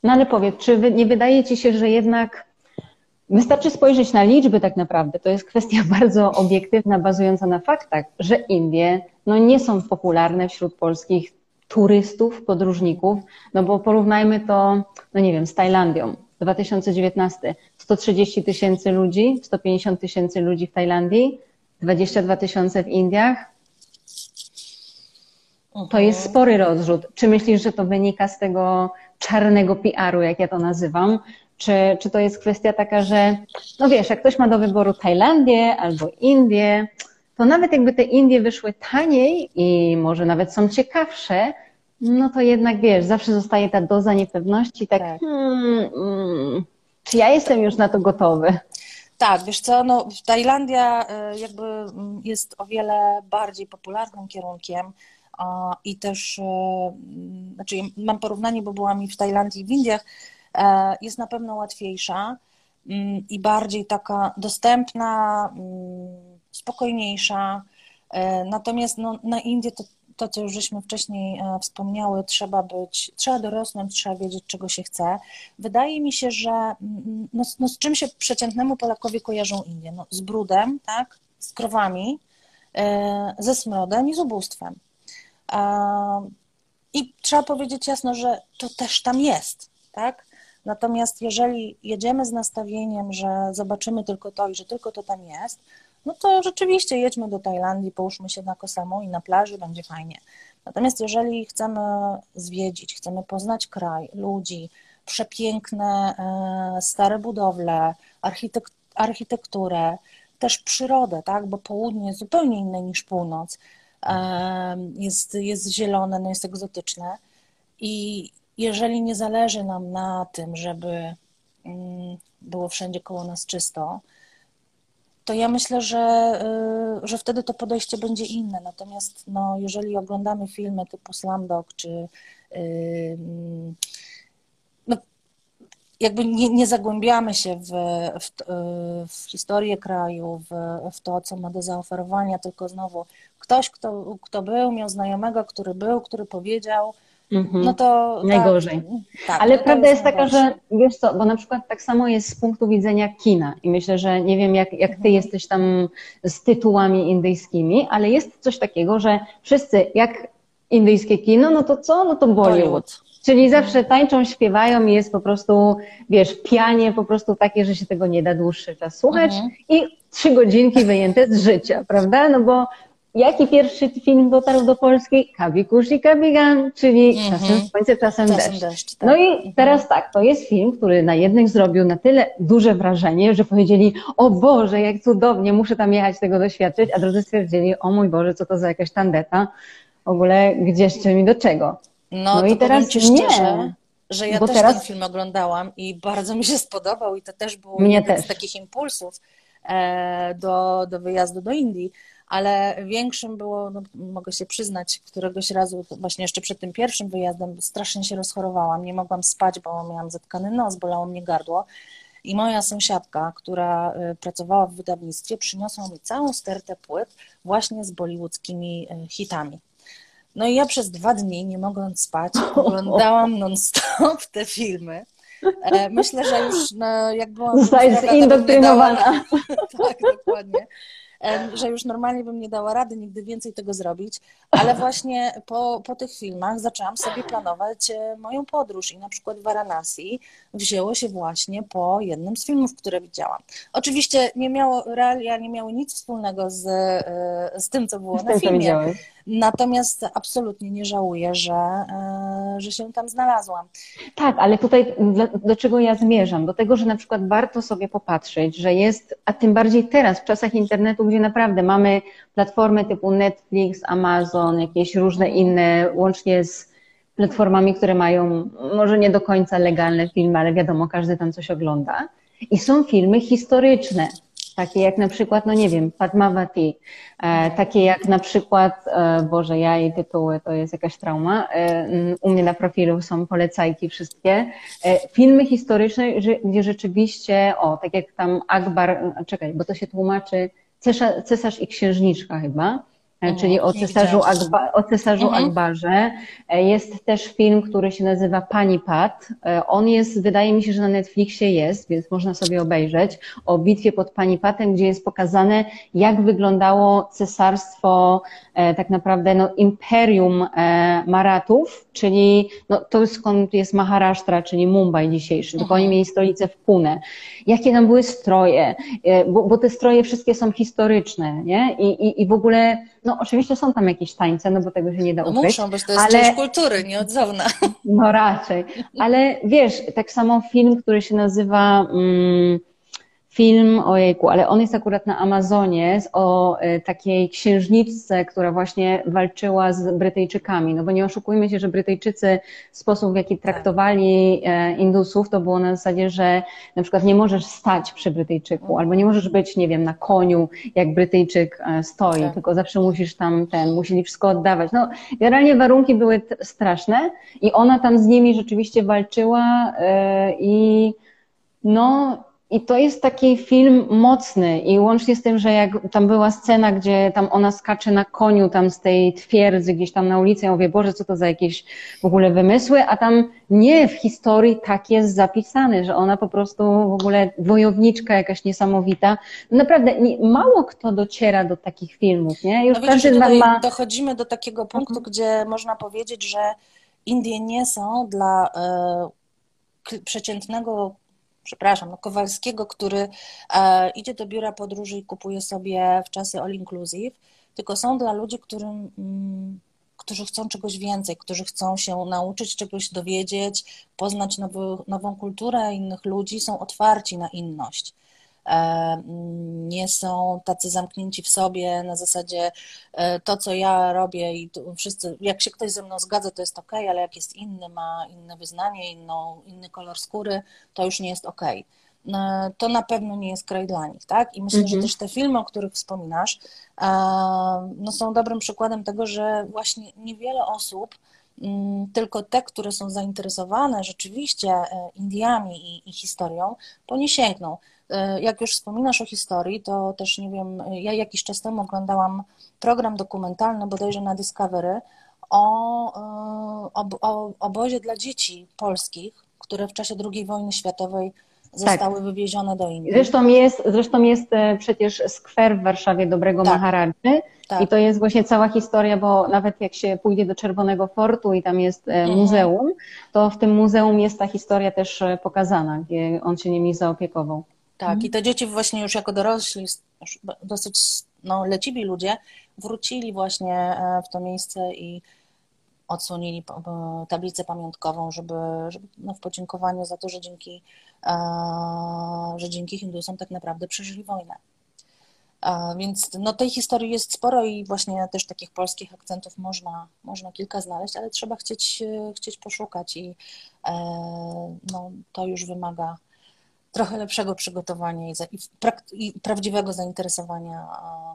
No ale powiedz, czy nie wydaje Ci się, że jednak wystarczy spojrzeć na liczby tak naprawdę? To jest kwestia bardzo obiektywna, bazująca na faktach, że Indie no, nie są popularne wśród polskich turystów, podróżników, no bo porównajmy to, no nie wiem, z Tajlandią. 2019 130 tysięcy ludzi, 150 tysięcy ludzi w Tajlandii, 22 tysiące w Indiach. To jest spory rozrzut. Czy myślisz, że to wynika z tego czarnego PR-u, jak ja to nazywam? Czy, czy to jest kwestia taka, że no wiesz, jak ktoś ma do wyboru Tajlandię albo Indię, to nawet jakby te Indie wyszły taniej i może nawet są ciekawsze, no to jednak wiesz, zawsze zostaje ta doza niepewności, tak, tak. Hmm, hmm, czy ja jestem już na to gotowy? Tak, wiesz co, no Tajlandia y, jakby mm, jest o wiele bardziej popularnym kierunkiem i też, y, mm, znaczy mam porównanie, bo byłam i w Tajlandii i w Indiach, jest na pewno łatwiejsza mm, i bardziej taka dostępna, spokojniejsza. E, natomiast no, na Indię to to, co już żeśmy wcześniej e, wspomniały, trzeba być, trzeba dorosnąć, trzeba wiedzieć, czego się chce. Wydaje mi się, że mm, no, no z czym się przeciętnemu Polakowi kojarzą Indie? No, z brudem, tak? z krowami, e, ze smrodem i z ubóstwem. I trzeba powiedzieć jasno, że to też tam jest, tak? Natomiast jeżeli jedziemy z nastawieniem, że zobaczymy tylko to i że tylko to tam jest, no to rzeczywiście jedźmy do Tajlandii, połóżmy się na Kosamu i na plaży, będzie fajnie. Natomiast jeżeli chcemy zwiedzić, chcemy poznać kraj, ludzi, przepiękne e, stare budowle, architek architekturę, też przyrodę, tak? bo południe jest zupełnie inne niż północ, e, jest, jest zielone, no jest egzotyczne i jeżeli nie zależy nam na tym, żeby mm, było wszędzie koło nas czysto, to ja myślę, że, y, że wtedy to podejście będzie inne. Natomiast no, jeżeli oglądamy filmy typu Slumdog, czy y, no, jakby nie, nie zagłębiamy się w, w, w, historię kraju, w, w to, co ma do zaoferowania, tylko znowu ktoś, kto, kto był, miał znajomego, który był, który powiedział, Mhm. No to najgorzej. Tak, tak Ale no prawda jest, taka, że wiesz co, bo na przykład tak samo jest z punktu widzenia kina i myślę, że nie wiem jak, jak ty mhm. jesteś tam z tytułami indyjskimi, ale jest coś takiego, że wszyscy jak indyjskie kino, no to co? No to Bollywood. Czyli zawsze tańczą, śpiewają i jest po prostu, wiesz, pianie po prostu takie, że się tego nie da dłuższy czas słuchać mhm. i trzy godzinki wyjęte z życia, prawda? No bo Jaki pierwszy film dotarł do Polski? Kabi Kushi Kabigan, czyli mm -hmm. czasem słońce, czasem, czasem deszcz. deszcz tak. No i mhm. teraz tak, to jest film, który na jednych zrobił na tyle duże wrażenie, że powiedzieli, o Boże, jak cudownie, muszę tam jechać, tego doświadczyć, a drudzy stwierdzili, o mój Boże, co to za jakaś tandeta, w ogóle gdzie jeszcze mi do czego. No, no i teraz ci szczerze, nie. że ja też teraz... ten film oglądałam i bardzo mi się spodobał i to też był Mnie jeden też. z takich impulsów e, do, do wyjazdu do Indii ale większym było, no, mogę się przyznać, któregoś razu, właśnie jeszcze przed tym pierwszym wyjazdem, strasznie się rozchorowałam, nie mogłam spać, bo miałam zatkany nos, bolało mnie gardło. I moja sąsiadka, która y, pracowała w wydawnictwie, przyniosła mi całą stertę płyt właśnie z bollywoodzkimi y, hitami. No i ja przez dwa dni, nie mogąc spać, oglądałam non-stop te filmy. E, myślę, że już no, jak byłam... Zostajesz zindoktrynowana. tak, dokładnie że już normalnie bym nie dała rady nigdy więcej tego zrobić, ale właśnie po, po tych filmach zaczęłam sobie planować e, moją podróż i na przykład Varanasi wzięło się właśnie po jednym z filmów, które widziałam. Oczywiście nie miało, realia nie miały nic wspólnego z, e, z tym, co było na filmie. Natomiast absolutnie nie żałuję, że, e, że się tam znalazłam. Tak, ale tutaj do, do, czego ja zmierzam? Do tego, że na przykład warto sobie popatrzeć, że jest, a tym bardziej teraz, w czasach internetu, gdzie naprawdę mamy platformy typu Netflix, Amazon, jakieś różne inne, łącznie z platformami, które mają może nie do końca legalne filmy, ale wiadomo, każdy tam coś ogląda. I są filmy historyczne, Takie jak na przykład, no nie wiem, Padmavati, e, takie jak na przykład, e, Boże, ja i tytuły to jest jakaś trauma. E, u mnie na profilu są polecajki wszystkie. Filmy historyczne, gdzie rzeczywiście, o, tak jak tam Akbar, czekaj, bo to się tłumaczy cesarz, i księżniczka chyba czyli o cesarzu, Akba, o cesarzu mhm. Akbarze. E, jest też film, który się nazywa Pani Pat. E, on jest, wydaje mi się, że na Netflixie jest, więc można sobie obejrzeć o bitwie pod Pani Patem, gdzie jest pokazane, jak wyglądało cesarstwo, tak naprawdę no, imperium Maratów, czyli no, to skąd jest Maharashtra, czyli Mumbai dzisiejszy, tylko mhm. oni mieli stolicę w Pune. Jakie tam były stroje, bo, bo te stroje wszystkie są historyczne, nie? I, i, i w ogóle no oczywiście są tam jakieś tańce, no bo tego się nie da no ukryć. Muszą, bo to jest ale... część kultury, nieodzowna. No raczej. Ale wiesz, tak samo film, który się nazywa... Mm, film, ojejku, ale on jest akurat na Amazonie o e, takiej księżniczce, która właśnie walczyła z Brytyjczykami. No bo nie oszukujmy się, że Brytyjczycy sposób, w jaki traktowali e, Indusów, to było na zasadzie, że na przykład nie możesz stać przy Brytyjczyku, albo nie możesz być, nie wiem, na koniu, jak Brytyjczyk e, stoi, tak. tylko zawsze musisz tam ten, musieli wszystko oddawać. No, generalnie warunki były straszne i ona tam z nimi rzeczywiście walczyła i no i to jest taki film mocny i łącznie z tym, że jak tam była scena, gdzie tam ona skacze na koniu tam z tej twierdzy gdzieś tam na ulicy, ja mówię, Boże, co to za jakieś w ogóle wymysły, a tam nie w historii tak jest zapisane, że ona po prostu w ogóle wojowniczka jakaś niesamowita. Naprawdę mało kto dociera do takich filmów, nie? Już no każdy widzisz, ma... dochodzimy do takiego punktu, mhm. gdzie można powiedzieć, że Indie nie są dla e, przeciętnego przepraszam, no Kowalskiego, który e, idzie do biura podróży i kupuje sobie w czasy all inclusive, tylko są dla ludzi, którym, mm, którzy chcą czegoś więcej, którzy chcą się nauczyć czegoś dowiedzieć, poznać nowy, nową kulturę innych ludzi, są otwarci na inność. E, nie są tacy zamknięci w sobie na zasadzie e, to, co ja robię i wszyscy, jak się ktoś ze mną zgadza, to jest ok, ale jak jest inny, ma inne wyznanie, inną, inny kolor skóry, to już nie jest ok. E, to na pewno nie jest kraj dla nich, tak? I myślę, mhm. że też te filmy, o których wspominasz, no są dobrym przykładem tego, że właśnie niewiele osób, mm, tylko te, które są zainteresowane rzeczywiście Indiami i, i historią, po nie sięgną. E, jak już wspominasz o historii, to też nie wiem, ja jakiś czas temu oglądałam program dokumentalny bodajże na Discovery o, e, o, o obozie dla dzieci polskich, które w czasie II wojny światowej zostały tak. wywiezione do Indii. Zresztą jest, zresztą jest e, przecież skwer w Warszawie Dobrego tak. Maharadży tak. i to jest właśnie cała historia, bo nawet jak się pójdzie do Czerwonego Fortu i tam jest mhm. muzeum, to w tym muzeum jest ta historia też pokazana, gdzie on się nimi zaopiekował. Tak, mhm. i te dzieci właśnie już jako dorośli, już dosyć no, leciwi ludzie, wrócili właśnie e, w to miejsce i odsłonili tablicę pamiątkową, żeby, żeby no, w podziękowaniu za to, że dzięki, e, że dzięki Hindusom tak naprawdę przeżyli wojnę. E, więc no, tej historii jest sporo i właśnie też takich polskich akcentów można, można kilka znaleźć, ale trzeba chcieć, chcieć poszukać i no, to już wymaga trochę lepszego przygotowania i, i, i prawdziwego zainteresowania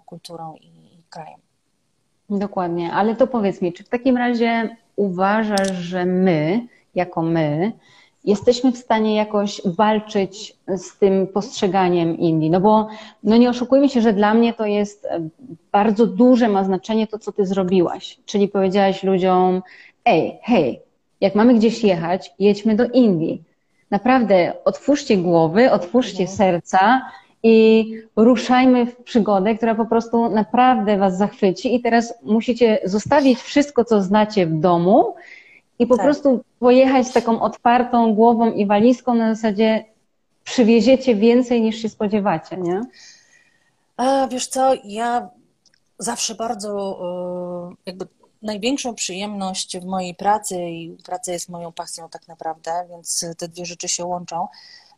kulturą i, i krajem. Dokładnie, ale to powiedz mi, czy w takim razie uważasz, że my, jako my, jesteśmy w stanie jakoś walczyć z tym postrzeganiem Indii? No bo no nie oszukujmy się, że dla mnie to jest bardzo duże ma znaczenie to, co ty zrobiłaś. Czyli powiedziałaś ludziom, ej, hej, jak mamy gdzieś jechać, jedźmy do Indii naprawdę otwórzcie głowy, otwórzcie mhm. serca i ruszajmy w przygodę, która po prostu naprawdę Was zachwyci. I teraz musicie zostawić wszystko, co znacie w domu i po tak. prostu pojechać z taką otwartą głową i walizką na zasadzie przywieziecie więcej niż się spodziewacie, nie? A, wiesz co, ja zawsze bardzo e, jakby największą przyjemność w mojej pracy i praca jest moją pasją tak naprawdę, więc te dwie rzeczy się łączą,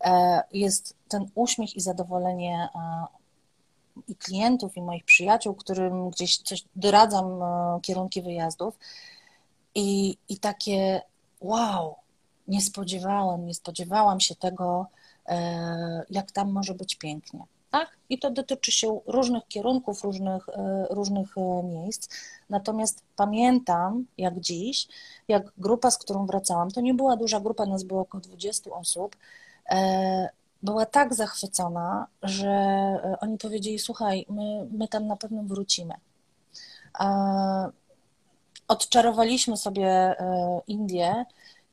e, jest ten uśmiech i zadowolenie e, i klientów, i moich przyjaciół, którym gdzieś coś doradzam e, kierunki wyjazdów i, i takie wow, nie spodziewałem, nie spodziewałam się tego, jak tam może być pięknie. Tak? I to dotyczy się różnych kierunków, różnych, e, różnych e, miejsc. Natomiast pamiętam, jak dziś, jak grupa, z którą wracałam, to nie była duża grupa, nas było około 20 osób, e, była tak zachwycona, że oni powiedzieli: Słuchaj, my, my tam na pewno wrócimy. Odczarowaliśmy sobie Indię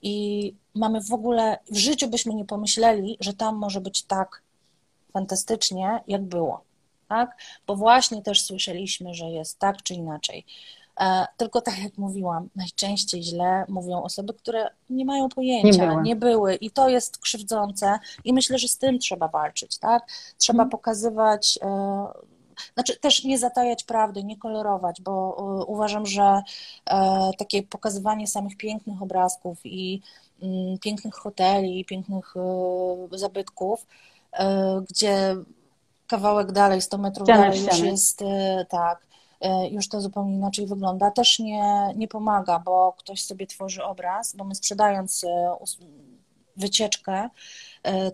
i mamy w ogóle, w życiu byśmy nie pomyśleli, że tam może być tak fantastycznie, jak było. Tak? Bo właśnie też słyszeliśmy, że jest tak czy inaczej. E, tylko tak jak mówiłam, najczęściej źle mówią osoby, które nie mają pojęcia, nie były, nie były. i to jest krzywdzące i myślę, że z tym trzeba walczyć, tak? Trzeba hmm. pokazywać, e, znaczy też nie zatajać prawdy, nie kolorować, bo e, uważam, że takie pokazywanie samych pięknych obrazków i mm, pięknych hoteli, pięknych zabytków gdzie kawałek dalej, 100 metrów dalej już jest e, tak, e, już to zupełnie inaczej wygląda. Też nie, nie pomaga, bo ktoś sobie tworzy obraz, bo my sprzedając wycieczkę,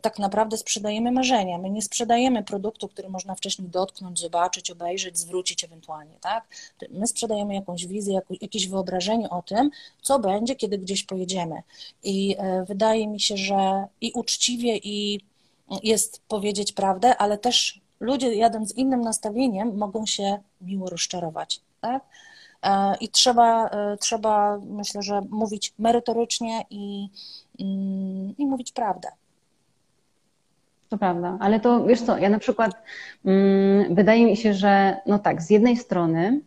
tak naprawdę sprzedajemy marzenia. My nie sprzedajemy produktu, który można wcześniej dotknąć, zobaczyć, obejrzeć, zwrócić ewentualnie, tak? My sprzedajemy jakąś wizję, jakieś wyobrażenie o tym, co będzie, kiedy gdzieś pojedziemy. I wydaje mi się, że i uczciwie, i jest powiedzieć prawdę, ale też ludzie jadąc z innym nastawieniem mogą się miło rozczarować. Tak? E, I trzeba, e, trzeba, myślę, że mówić merytorycznie i, mm, i mówić prawdę. To prawda, ale to wiesz co, ja na przykład mm, wydaje mi się, że no tak, z jednej strony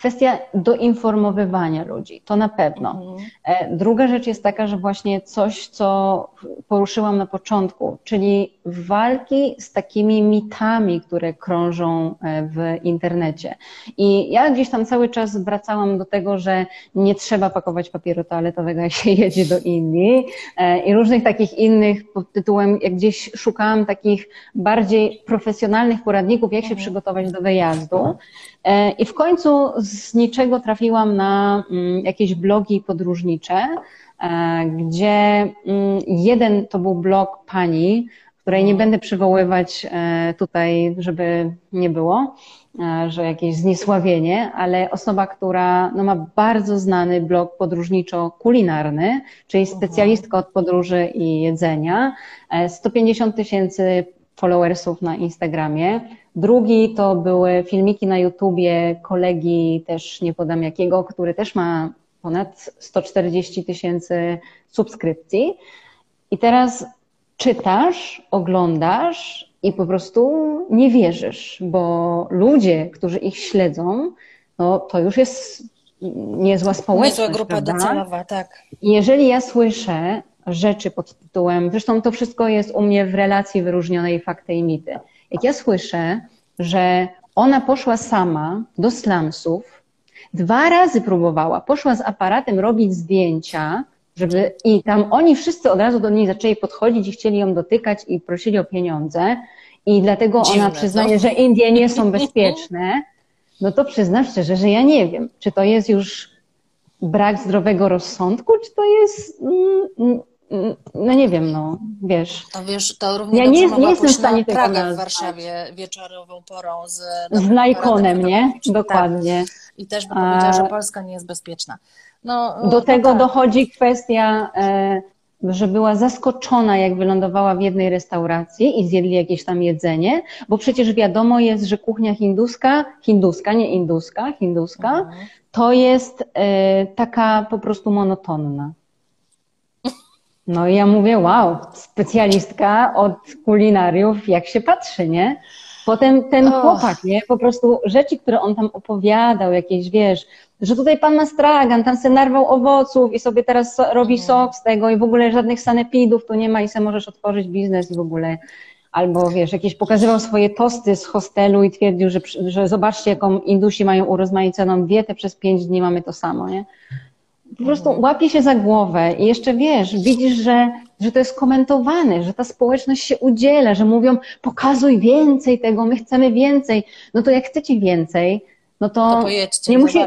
Kwestia doinformowywania ludzi, to na pewno. Mhm. E, druga rzecz jest taka, że właśnie coś, co poruszyłam na początku, czyli walki z takimi mitami, które krążą e, w internecie. I ja gdzieś tam cały czas wracałam do tego, że nie trzeba pakować papieru toaletowego, jak się jedzie do Indii e, i różnych takich innych pod tytułem, jak gdzieś szukałam takich bardziej profesjonalnych poradników, jak się mhm. przygotować do wyjazdu. I w końcu z niczego trafiłam na mm, jakieś blogi podróżnicze, e, gdzie mm, jeden to był blog pani, której nie będę przywoływać e, tutaj, żeby nie było, że jakieś zniesławienie, ale osoba, która no, ma bardzo znany blog podróżniczo-kulinarny, czyli specjalistka od podróży i jedzenia, 150 tysięcy followersów na Instagramie, Drugi to były filmiki na YouTubie kolegi, też nie podam jakiego, który też ma ponad 140 tysięcy subskrypcji. I teraz czytasz, oglądasz i po prostu nie wierzysz, bo ludzie, którzy ich śledzą, no to już jest niezła społeczność. Niezła grupa prawda? docelowa, tak. I jeżeli ja słyszę rzeczy pod tytułem, zresztą to wszystko jest u mnie w relacji wyróżnionej fakty i mity. Jak ja słyszę, że ona poszła sama do slumsów, dwa razy próbowała, poszła z aparatem robić zdjęcia, żeby i tam oni wszyscy od razu do niej zaczęli podchodzić i chcieli ją dotykać i prosili o pieniądze. I dlatego Dziwne, ona przyznaje, że Indie nie są bezpieczne. No to przyznam szczerze, że ja nie wiem, czy to jest już brak zdrowego rozsądku, czy to jest mm, no nie wiem, no, wiesz. To wiesz, to równie ja nie, nie jestem w stanie tego Praga w Warszawie wieczorową porą z... Z lajkonem, nie? Dokładnie. Tak. I też by powiedziała, że Polska nie jest bezpieczna. No, Do no tego tak. dochodzi kwestia, e, że była zaskoczona, jak wylądowała w jednej restauracji i zjedli jakieś tam jedzenie, bo przecież wiadomo jest, że kuchnia hinduska, hinduska, nie induska, hinduska, mhm. to jest e, taka po prostu monotonna. No i ja mówię, wow, specjalistka od kulinariów, jak się patrzy, nie? Potem ten oh. chłopak, nie? Po prostu rzeczy, które on tam opowiadał, jakieś, wiesz, że tutaj pan ma stragan, tam se narwał owoców i sobie teraz robi mhm. sok z tego i w ogóle żadnych sanepidów tu nie ma i se możesz otworzyć biznes i w ogóle. Albo wiesz, jakieś pokazywał swoje tosty z hostelu i twierdził, że, że zobaczcie, jaką Indusi mają urozmaiconą dietę, przez pięć dni mamy to samo, nie? Po prostu łapie się za głowę i jeszcze wiesz, widzisz, że, że to jest komentowane, że ta społeczność się udziela, że mówią, pokazuj więcej tego, my chcemy więcej. No to jak chcecie więcej, no to, to pojedźcie, nie musi...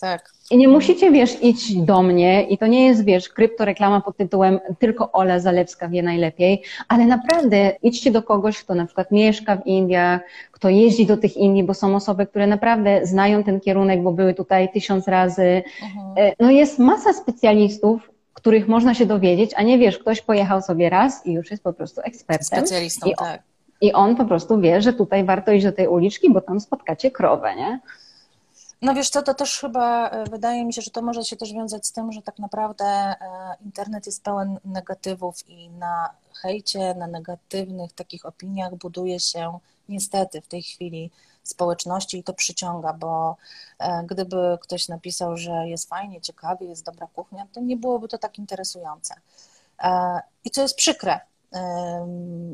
tak. I nie musicie, wiesz, iść do mnie i to nie jest, wiesz, kryptoreklama pod tytułem tylko Ola Zalewska wie najlepiej, ale naprawdę idźcie do kogoś, kto na przykład mieszka w Indiach, kto jeździ do tych Indii, bo są osoby, które naprawdę znają ten kierunek, bo były tutaj tysiąc razy. Mhm. No jest masa specjalistów, których można się dowiedzieć, a nie wiesz, ktoś pojechał sobie raz i już jest po prostu ekspertem. Specjalistą, I on, tak. I on po prostu wie, że tutaj warto iść do tej uliczki, bo tam spotkacie krowę, nie? No wiesz co, to też chyba e, wydaje mi się, że to może się też wiązać z tym, że tak naprawdę e, internet jest pełen negatywów i na hejcie, na negatywnych takich opiniach buduje się niestety w tej chwili społeczności i to przyciąga, bo e, gdyby ktoś napisał, że jest fajnie, ciekawie, jest dobra kuchnia, to nie byłoby to tak interesujące. I co jest przykre,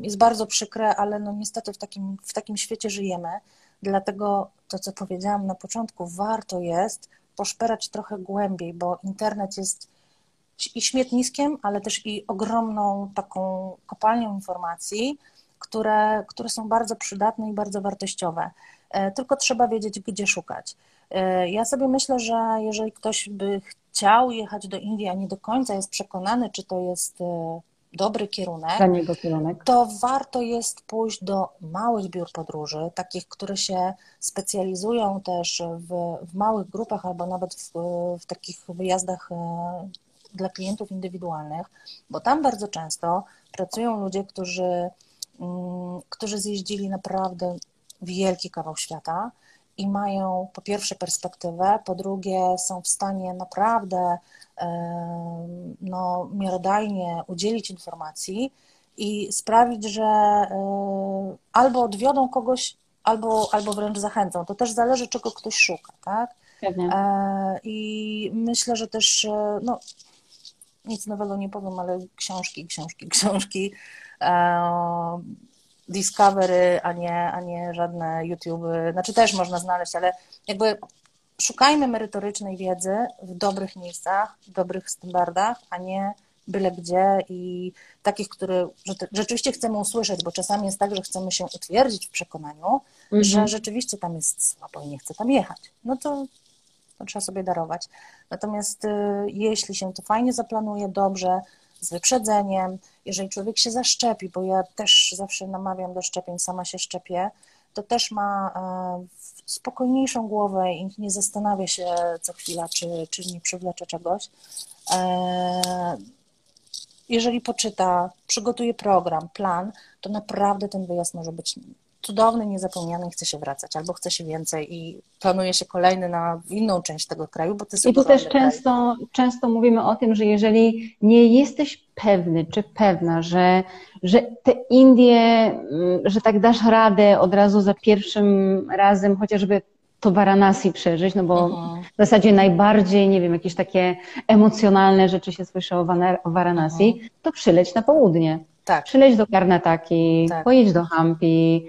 jest bardzo przykre, ale no niestety w takim, w takim świecie żyjemy, Dlatego to, co powiedziałam na początku, warto jest poszperać trochę głębiej, bo internet jest i śmietniskiem, ale też i ogromną taką kopalnią informacji, które, które są bardzo przydatne i bardzo wartościowe. E, tylko trzeba wiedzieć, gdzie szukać. E, ja sobie myślę, że jeżeli ktoś by chciał jechać do Indii, a nie do końca jest przekonany, czy to jest e, dobry kierunek, Dla niego kierunek, to warto jest pójść do małych biur podróży, takich, które się specjalizują też w, w małych grupach albo nawet w, w takich wyjazdach e, dla klientów indywidualnych, bo tam bardzo często pracują ludzie, którzy, mm, którzy zjeździli naprawdę wielki kawał świata i mają po pierwsze perspektywę, po drugie są w stanie naprawdę no, miarodajnie udzielić informacji i sprawić, że e, albo odwiodą kogoś, albo, albo wręcz zachęcą. To też zależy, czego ktoś szuka, tak? Pewnie. E, I myślę, że też, e, no, nic nowego nie powiem, ale książki, książki, książki, Discovery, a nie, a nie żadne YouTube, znaczy też można znaleźć, ale jakby szukajmy merytorycznej wiedzy w dobrych miejscach, w dobrych standardach, a nie byle gdzie i takich, które rzeczywiście chcemy usłyszeć, bo czasami jest tak, że chcemy się utwierdzić w przekonaniu, mhm. że rzeczywiście tam jest słabo i nie chcę tam jechać. No to, to trzeba sobie darować. Natomiast y, jeśli się to fajnie zaplanuje, dobrze, z wyprzedzeniem, jeżeli człowiek się zaszczepi, bo ja też zawsze namawiam do szczepień, sama się szczepię, to też ma e, spokojniejszą głowę i nie zastanawia się co chwila, czy, czy nie przywlecze czegoś. E, jeżeli poczyta, przygotuje program, plan, to naprawdę ten wyjazd może być cudowny, niezapomniany i chce się wracać, albo chce się więcej i planuje się kolejny na inną część tego kraju, bo to jest I tu też często, często mówimy o tym, że jeżeli nie jesteś pewny czy pewna, że, że te Indie, mm, że tak dasz radę od razu za pierwszym razem, chociażby to Varanasi przeżyć, no bo mhm. w zasadzie najbardziej, nie wiem, jakieś takie emocjonalne rzeczy się słyszy o, Varanasi, mhm. to przyleć na południe. Tak. Przyleć do Karnataki, tak. pojedź do Hampi,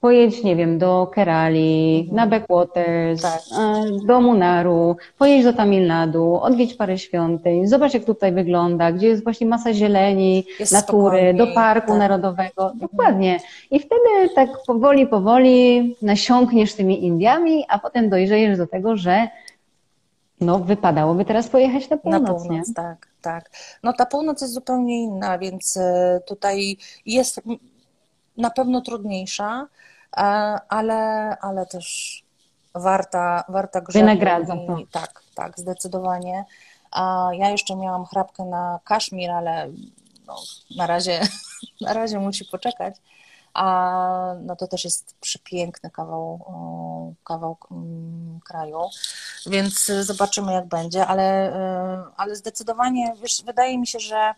Pojedź, nie wiem, do Kerali, mhm. na Backwaters, tak. E, do Munaru, pojedź do Tamil Nadu, odwiedź parę świątyń, zobacz jak tutaj wygląda, gdzie jest właśnie masa zieleni, jest natury, do parku tak. narodowego. Mhm. Dokładnie. I wtedy tak powoli, powoli nasiąkniesz tymi Indiami, a potem dojrzejesz do tego, że no, wypadałoby teraz pojechać na północ. Na północ, nie? tak, tak. No ta północ jest zupełnie inna, więc e, tutaj jest na pewno trudniejsza, ale, ale też warta, warta grzechu. Wynagradza to. Tak, tak, zdecydowanie. Ja jeszcze miałam chrapkę na Kaszmir, ale no, na, razie, na razie musi poczekać. A no to też jest przepiękny kawał, kawał mm, kraju, więc zobaczymy jak będzie, ale, e, ale zdecydowanie wiesz, wydaje mi się, że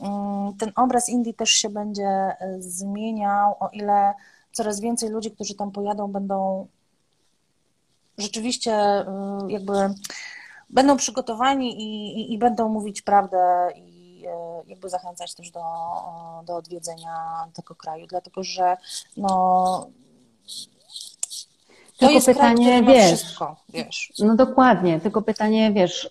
Mm, ten obraz Indii też się będzie e, zmieniał, o ile coraz więcej ludzi, którzy tam pojadą, będą rzeczywiście e, jakby będą przygotowani i, i, i będą mówić prawdę i e, jakby zachęcać też do, do odwiedzenia tego kraju, dlatego że no to tylko jest pytanie, kraj, wiesz, wszystko, wiesz. No dokładnie, tylko pytanie, wiesz,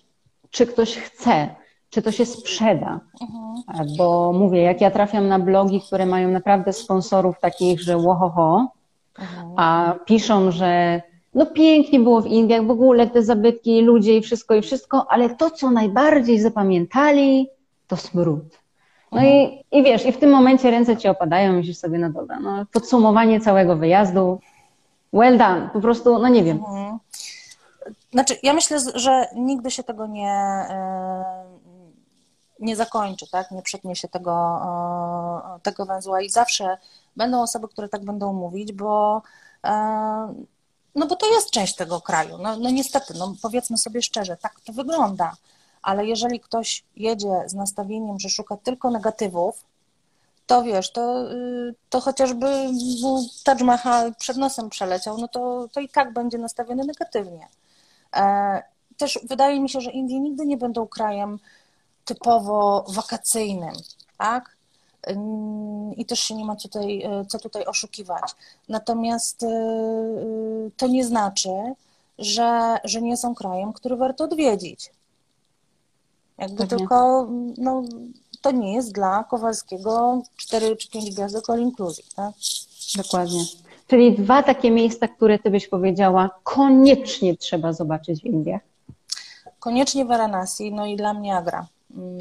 czy ktoś chce, czy to się sprzeda. Mhm. Bo mówię, jak ja trafiam na blogi, które mają naprawdę sponsorów takich, że łohoho, mhm. a piszą, że no pięknie było w Indiach, w ogóle te zabytki, ludzie i wszystko i wszystko, ale to, co najbardziej zapamiętali, to smród. No mhm. i, i wiesz, i w tym momencie ręce ci opadają, myślisz sobie, no dobra, no podsumowanie całego wyjazdu, well done, po prostu, no nie wiem. Znaczy, ja myślę, że nigdy się tego nie, e, nie zakończy, tak? Nie przetnie się tego, e, tego węzła i zawsze będą osoby, które tak będą mówić, bo e, no bo to jest część tego kraju. No, no niestety, no powiedzmy sobie szczerze, tak to wygląda. Ale jeżeli ktoś jedzie z nastawieniem, że szuka tylko negatywów, to wiesz, to, y, to chociażby Taj Mahal przed nosem przeleciał, no to, to i tak będzie nastawiony negatywnie. E, też wydaje mi się, że Indie nigdy nie będą krajem typowo wakacyjnym, tak? I też się nie ma tutaj, e, co tutaj oszukiwać. Natomiast e, to nie znaczy, że, że nie są krajem, który warto odwiedzić. Jakby Pewnie. tylko, no, to nie jest dla Kowalskiego 4 czy 5 gwiazdek all inclusive, tak? Dokładnie. Czyli dwa takie miejsca, które ty byś powiedziała, koniecznie trzeba zobaczyć w Indiach. Koniecznie Varanasi, no i dla mnie Agra. Mm,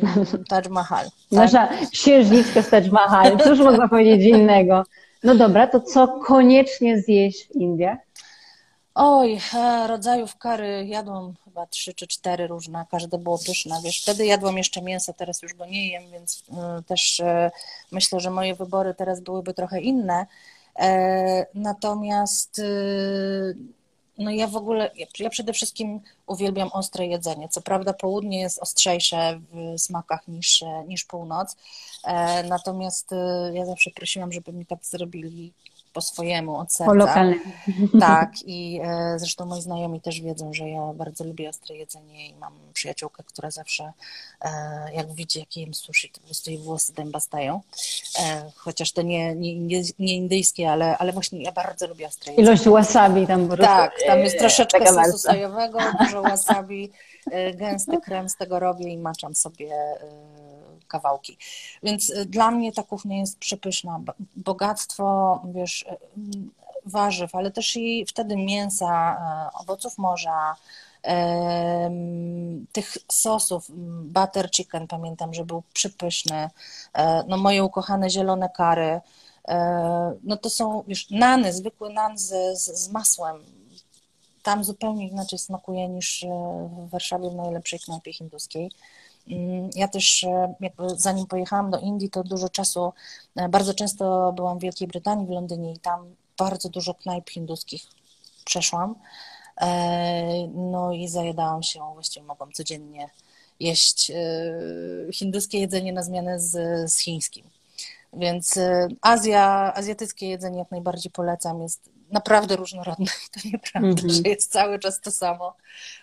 Taj Mahal. Tak? Nasza księżniczka z Taj Mahal. Cóż mogła powiedzieć innego? No dobra, to co koniecznie zjeść w Indiach? Oj, e, rodzajów kary jadłam chyba trzy czy cztery różne, każde było pyszne. Wiesz, wtedy jadłam jeszcze mięso, teraz już go nie jem, więc e, też e, myślę, że moje wybory teraz byłyby trochę inne. Natomiast no ja w ogóle, ja przede wszystkim uwielbiam ostre jedzenie. Co prawda południe jest ostrzejsze w smakach niż, niż północ, natomiast ja zawsze prosiłam, żeby mi tak zrobili po swojemu od serca. Po lokalnym. Tak i e, zresztą moi znajomi też wiedzą, że ja bardzo lubię ostre jedzenie i mam przyjaciółkę, która zawsze e, jak widzi jak jem sushi, to po prostu jej włosy dębastają. E, chociaż to nie, nie, nie indyjskie, ale, ale właśnie ja bardzo lubię ostre jedzenie. Ilość wasabi tam po. Tak, tam jest troszeczkę sosu sojowego, dużo wasabi, gęsty krem z tego robię i maczam sobie kawałki. Więc y, dla mnie ta kuchnia jest przepyszna. Bogactwo, wiesz, y, warzyw, ale też i wtedy mięsa, y, owoców morza, tych sosów, butter chicken, pamiętam, że był przepyszny, e, no moje ukochane zielone kary, e, no to są, wiesz, nany, zwykły nan z, z, z masłem, tam zupełnie inaczej smakuje niż e, w Warszawie w najlepszej knajpie hinduskiej. Ja też e, jakby zanim pojechałam do Indii, to dużo czasu, e, bardzo często byłam w Wielkiej Brytanii, w Londynie i tam bardzo dużo knajp hinduskich przeszłam. E, no i zajadałam się, właściwie mogłam codziennie jeść hinduskie jedzenie na zmianę z, z chińskim. Więc Azja, azjatyckie jedzenie jak najbardziej polecam. Jest naprawdę różnorodne. To nieprawda, -hmm. że jest cały czas to samo.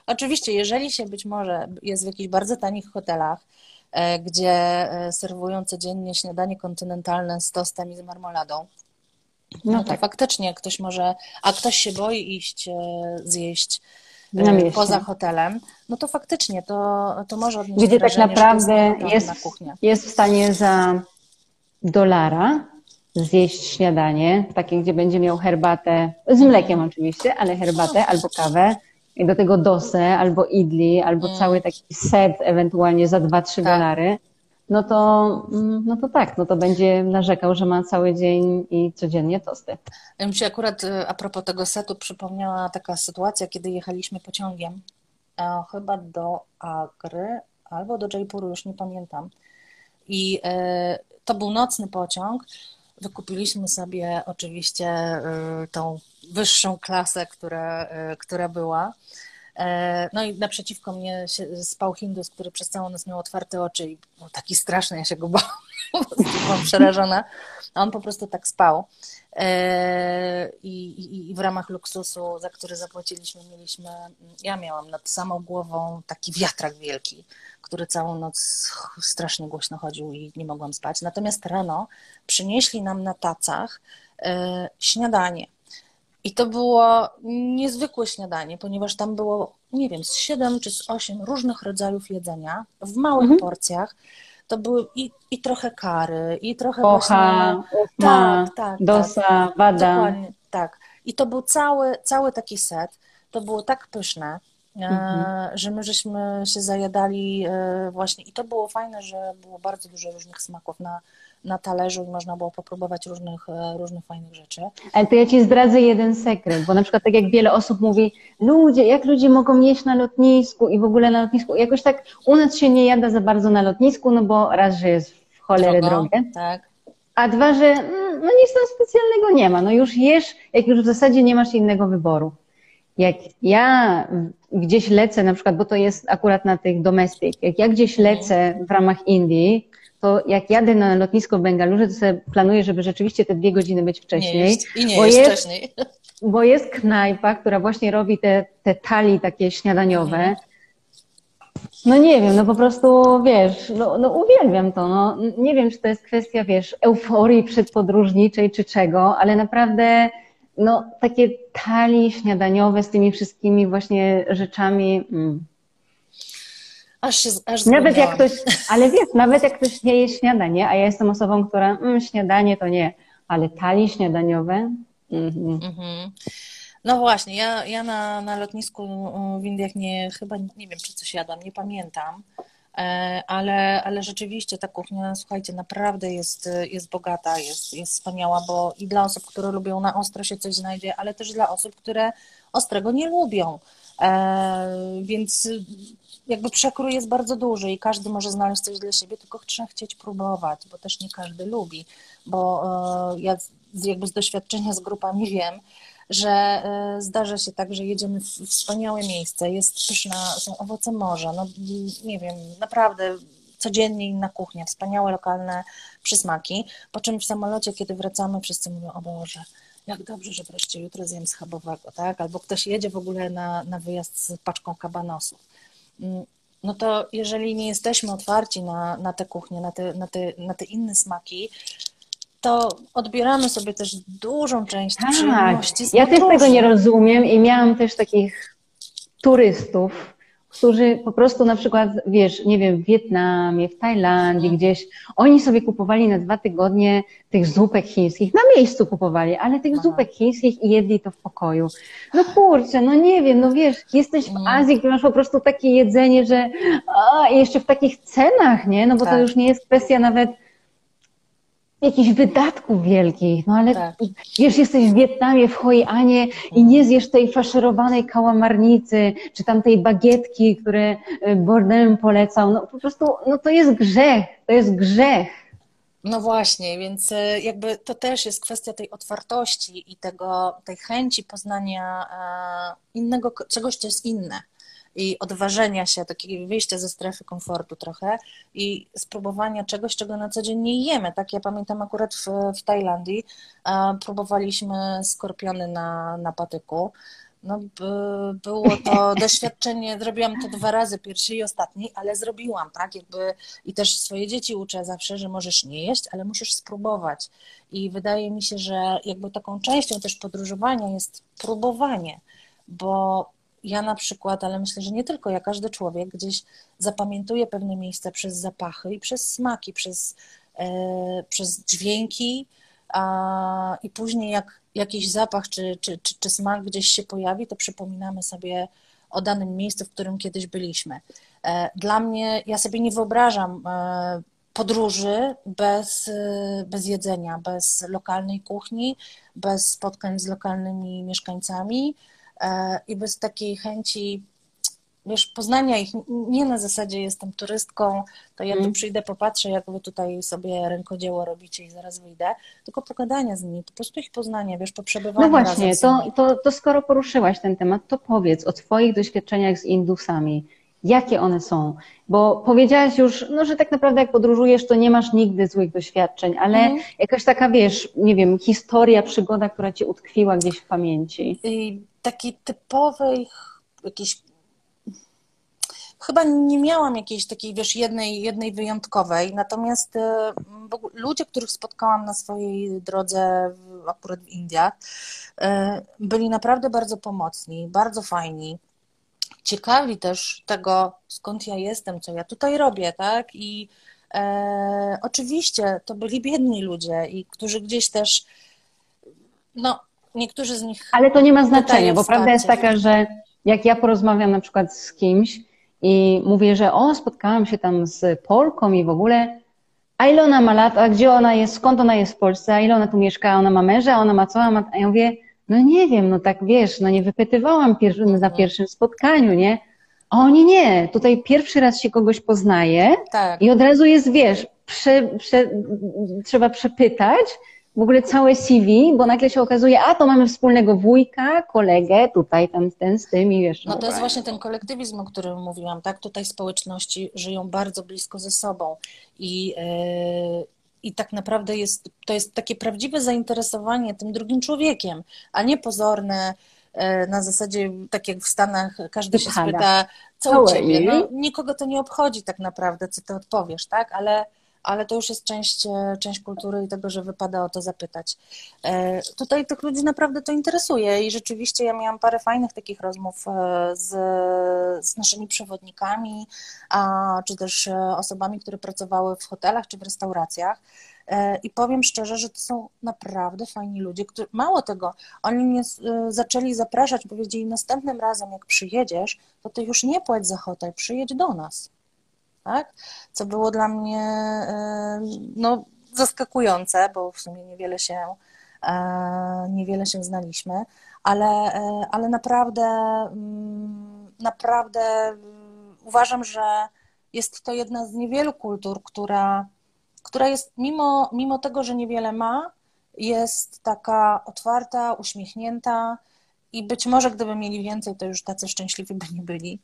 Oczywiście, jeżeli się być może jest w jakichś bardzo tanich hotelach, e, gdzie e, serwują codziennie śniadanie kontynentalne z tostem i z marmoladą, no, no to tak. faktycznie ktoś może, a ktoś się boi iść e, zjeść poza hotelem, no to faktycznie to, to może odnieść Gdzie tak naprawdę jest, jest w stanie za dolara zjeść śniadanie, takie, gdzie będzie miał herbatę, z mlekiem oczywiście, ale herbatę albo kawę, i do tego dosę, albo idli, albo mm. cały taki set ewentualnie za 2-3 tak. dolary, no to, mm, no to tak, no to będzie narzekał, że ma cały dzień i codziennie tosty. Ja mi się akurat y, a propos tego setu przypomniała taka sytuacja, kiedy jechaliśmy pociągiem, chyba do Agry albo do Jaipuru, już nie pamiętam. I y, to był nocny pociąg, Wykupiliśmy sobie oczywiście y, tą wyższą klasę, która, y, która była. E, no i naprzeciwko mnie spał Hindus, który przez całą noc miał otwarte oczy i był taki straszny, ja się go bałam, byłam przerażona. A on po prostu tak spał. E, I, i, I, w ramach luksusu, za który zapłaciliśmy, mieliśmy, ja miałam nad samą głową taki wiatrak wielki, który całą noc strasznie głośno chodził i nie mogłam spać. Natomiast rano przynieśli nam na tacach e, śniadanie. I to było niezwykłe śniadanie, ponieważ tam było, nie wiem, z 7 czy z 8 różnych rodzajów jedzenia w małych mhm. porcjach to były i, i trochę kary, i trochę Pocha, właśnie... Upma, tak, tak, dosa, tak, bada. Dokładnie, tak. I to był cały, cały taki set. To było tak pyszne, e, mhm. że my żeśmy się zajadali e, właśnie. I to było fajne, że było bardzo dużo różnych smaków na, na talerzu i można było popróbować różnych, e, różnych fajnych rzeczy. Ale to ja Ci zdradzę jeden sekret, bo na przykład tak jak wiele osób mówi, ludzie, jak ludzie mogą jeść na lotnisku i w ogóle na lotnisku, jakoś tak u nas się nie jada za bardzo na lotnisku, no bo raz, że jest w cholerę drogie, tak. a dwa, że mm, no nic tam specjalnego nie ma, no już jesz, jak już w zasadzie nie masz innego wyboru. Jak ja gdzieś lecę, na przykład, bo to jest akurat na tych domestic, jak ja gdzieś mhm. lecę w ramach Indii, to jak jadę na lotnisko w Bengalurze, to sobie planuję, żeby rzeczywiście te dwie godziny być wcześniej. Nie jest, I nie bo jest, wcześniej. Bo jest knajpa, która właśnie robi te, te tali takie śniadaniowe. Mhm. No nie wiem, no po prostu, wiesz, no, no uwielbiam to, no. Nie wiem, czy to jest kwestia, wiesz, euforii przedpodróżniczej czy czego, ale naprawdę, no takie tali śniadaniowe z tymi wszystkimi właśnie rzeczami, mm. Aż się aż Nawet jak ktoś, ale wiesz, nawet jak ktoś nie je śniadanie, a ja jestem osobą, która mm, śniadanie to nie, ale tali śniadaniowe. Mm -hmm. No właśnie, ja, ja na, na lotnisku w Indiach nie, chyba nie wiem, czy coś jadam, nie pamiętam, e, ale, ale rzeczywiście ta kuchnia, słuchajcie, naprawdę jest, jest bogata, jest, jest wspaniała, bo i dla osób, które lubią na ostro się coś znajdzie, ale też dla osób, które ostrego nie lubią. E, więc jakby przekrój jest bardzo duży i każdy może znaleźć coś dla siebie, tylko trzeba chcieć próbować, bo też nie każdy lubi, bo e, ja jakby z doświadczenia z grupami wiem, że e, zdarza się tak, że jedziemy w wspaniałe miejsce, jest pyszna, są owoce morza, no nie wiem, naprawdę codziennie inna kuchnia, wspaniałe lokalne przysmaki, po czym w samolocie, kiedy wracamy, wszyscy mówią, o Boże, jak dobrze, że wreszcie jutro zjem schabowego, tak? Albo ktoś jedzie w ogóle na, na wyjazd z paczką kabanosów. No to jeżeli nie jesteśmy otwarci na, na te kuchnie, na te, na, te, na te inne smaki, to odbieramy sobie też dużą część tak. przyjemności. Ja też tego nie rozumiem i miałam też takich turystów, którzy po prostu na przykład, wiesz, nie wiem, w Wietnamie, w Tajlandii, gdzieś, oni sobie kupowali na dwa tygodnie tych zupek chińskich, na miejscu kupowali, ale tych Aha. zupek chińskich i jedli to w pokoju. No kurczę, no nie wiem, no wiesz, jesteś w mhm. Azji, gdzie masz po prostu takie jedzenie, że a, jeszcze w takich cenach, nie? No bo tak. to już nie jest kwestia nawet jakichś wydatków wielkich, no ale tak. wiesz, jesteś w Wietnamie, w Hoi Anie i nie zjesz tej faszerowanej kałamarnicy, czy tam tej bagietki, które y, Bordelem polecał, no po prostu, no to jest grzech, to jest grzech. No właśnie, więc y, jakby to też jest kwestia tej otwartości i tego, tej chęci poznania e, innego, czegoś, co jest inne i odważenia się, takiego wyjścia ze strefy komfortu trochę i spróbowania czegoś, czego na co dzień nie jemy. Tak, ja pamiętam akurat w, w Tajlandii próbowaliśmy skorpiony na, na patyku. No, było to doświadczenie, zrobiłam to dwa razy, pierwszy i ostatni, ale zrobiłam, tak, jakby i też swoje dzieci uczę zawsze, że możesz nie jeść, ale musisz spróbować. I wydaje mi się, że jakby taką częścią też podróżowania jest próbowanie, bo ja na przykład, ale myślę, że nie tylko ja, każdy człowiek gdzieś zapamiętuje pewne miejsca przez zapachy i przez smaki, przez, e, przez dźwięki, a, i później jak jakiś zapach czy, czy, czy, czy smak gdzieś się pojawi, to przypominamy sobie o danym miejscu, w którym kiedyś byliśmy. E, dla mnie, ja sobie nie wyobrażam e, podróży bez, e, bez jedzenia, bez lokalnej kuchni, bez spotkań z lokalnymi mieszkańcami, i bez takiej chęci, wiesz, poznania ich, nie na zasadzie jestem turystką, to ja tu mhm. przyjdę, popatrzę, jak wy tutaj sobie rękodzieło robicie i zaraz wyjdę, tylko pogadania z nimi, po prostu ich poznania, wiesz, poprzebywania No właśnie, to, to, to skoro poruszyłaś ten temat, to powiedz o Twoich doświadczeniach z Indusami. Jakie one są? Bo powiedziałaś już, no, że tak naprawdę jak podróżujesz, to nie masz nigdy złych doświadczeń, ale mhm. jakaś taka, wiesz, nie wiem, historia, przygoda, która ci utkwiła gdzieś w pamięci. I takiej typowej, jakiejś chyba nie miałam jakiejś takiej, wiesz, jednej, jednej wyjątkowej, natomiast e, ludzie, których spotkałam na swojej drodze, akurat w Indiach, e, byli naprawdę bardzo pomocni, bardzo fajni, ciekawi też tego, skąd ja jestem, co ja tutaj robię, tak? I e, oczywiście to byli biedni ludzie i którzy gdzieś też, no, niektórzy z nich. Ale to nie ma znaczenia, bo prawda jest taka, że jak ja porozmawiam na przykład z kimś i mówię, że o, spotkałam się tam z Polką i w ogóle, a ile ona ma lat, a gdzie ona jest, skąd ona jest w Polsce, a ile ona tu mieszka, ona ma męża, ona ma co, a, ma... a ja mówię, no nie wiem, no tak wiesz, no nie wypytywałam pier na mhm. pierwszym spotkaniu, nie? A oni nie, tutaj pierwszy raz się kogoś poznaje tak. i od razu jest, wiesz, prze, prze, trzeba przepytać w ogóle całe CV, bo nagle się okazuje, a to mamy wspólnego wujka, kolegę, tutaj tam ten z tym i wiesz. No to jest właśnie ten kolektywizm, o którym mówiłam, tak? Tutaj społeczności żyją bardzo blisko ze sobą i, yy, i tak naprawdę jest, to jest takie prawdziwe zainteresowanie tym drugim człowiekiem, a nie pozorne, e, na zasadzie, tak jak w Stanach, każdy się spyta, co u ciebie? No, nikogo to nie obchodzi tak naprawdę, co ty odpowiesz, tak? Ale ale to już jest część, e, część kultury i tego, że wypada o to zapytać. E, tutaj tych ludzi naprawdę to interesuje i rzeczywiście ja miałam parę fajnych takich rozmów e, z, z naszymi przewodnikami, a, czy też osobami, które pracowały w hotelach czy w restauracjach. I powiem szczerze, że to są naprawdę fajni ludzie, którzy, mało tego, oni mnie zaczęli zapraszać, powiedzieli następnym razem, jak przyjedziesz, to ty już nie płać za hotel, przyjedź do nas tak? Co było dla mnie no, zaskakujące, bo w sumie niewiele się, e, niewiele się znaliśmy, ale, e, ale naprawdę, mm, naprawdę uważam, że jest to jedna z niewielu kultur, która, która jest mimo, mimo tego, że niewiele ma, jest taka otwarta, uśmiechnięta i być może gdyby mieli więcej, to już tacy szczęśliwi by nie byli.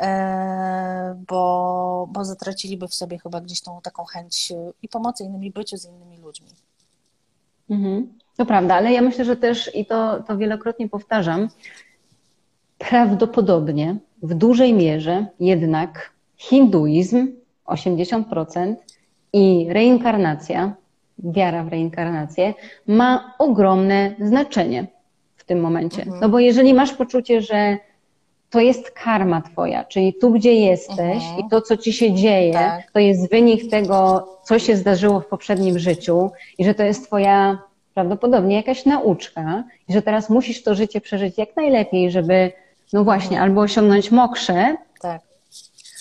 E, bo, bo zatraciliby w sobie chyba gdzieś tą taką chęć i pomocy innym, i byciu z innymi ludźmi. Mhm. To prawda, ale ja myślę, że też, i to, to wielokrotnie powtarzam, prawdopodobnie w dużej mierze jednak hinduizm 80% i reinkarnacja, wiara w reinkarnację ma ogromne znaczenie w tym momencie. Mhm. No bo jeżeli masz poczucie, że to jest karma twoja, czyli tu, gdzie jesteś mhm. i to, co ci się dzieje, tak. to jest wynik tego, co się zdarzyło w poprzednim życiu i że to jest twoja prawdopodobnie jakaś nauczka i że teraz musisz to życie przeżyć jak najlepiej, żeby, no właśnie, mhm. albo osiągnąć mokrze, tak.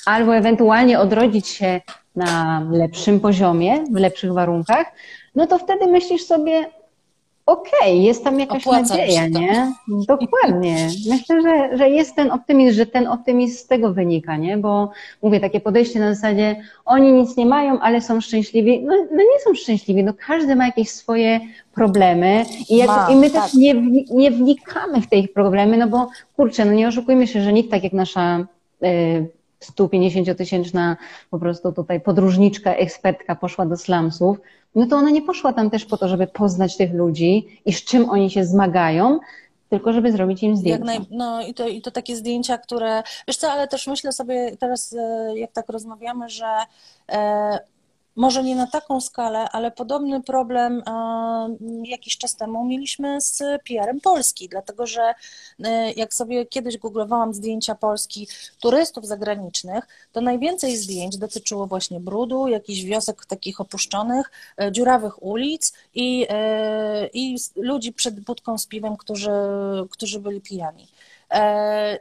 albo ewentualnie odrodzić się na lepszym poziomie, w lepszych warunkach, no to wtedy myślisz sobie, okej, okay, jest tam jakaś Opłaca nadzieja, nie? Dokładnie. Myślę, że, że jest ten optymizm, że ten optymizm z tego wynika, nie? Bo mówię, takie podejście na zasadzie, oni nic nie mają, ale są szczęśliwi. No, no nie są szczęśliwi, no każdy ma jakieś swoje problemy i, jak, ma, i my tak. też nie, nie wnikamy w te ich problemy, no bo kurczę, no nie oszukujmy się, że nikt tak jak nasza y, 150-tysięczna po prostu tutaj podróżniczka, ekspertka poszła do slumsów, no to ona nie poszła tam też po to, żeby poznać tych ludzi i z czym oni się zmagają, tylko żeby zrobić im zdjęcia. Naj... no i to, i to takie zdjęcia, które, wiesz co, ale też myślę sobie teraz, e, jak tak rozmawiamy, że e, może nie na taką skalę, ale podobny problem jakiś czas temu mieliśmy z PR-em Polski, dlatego że e, jak sobie kiedyś googlowałam zdjęcia Polski turystów zagranicznych, to najwięcej zdjęć dotyczyło właśnie brudu, jakichś wiosek takich opuszczonych, e, dziurawych ulic i, e, i ludzi przed budką z piwem, którzy, którzy byli pijani.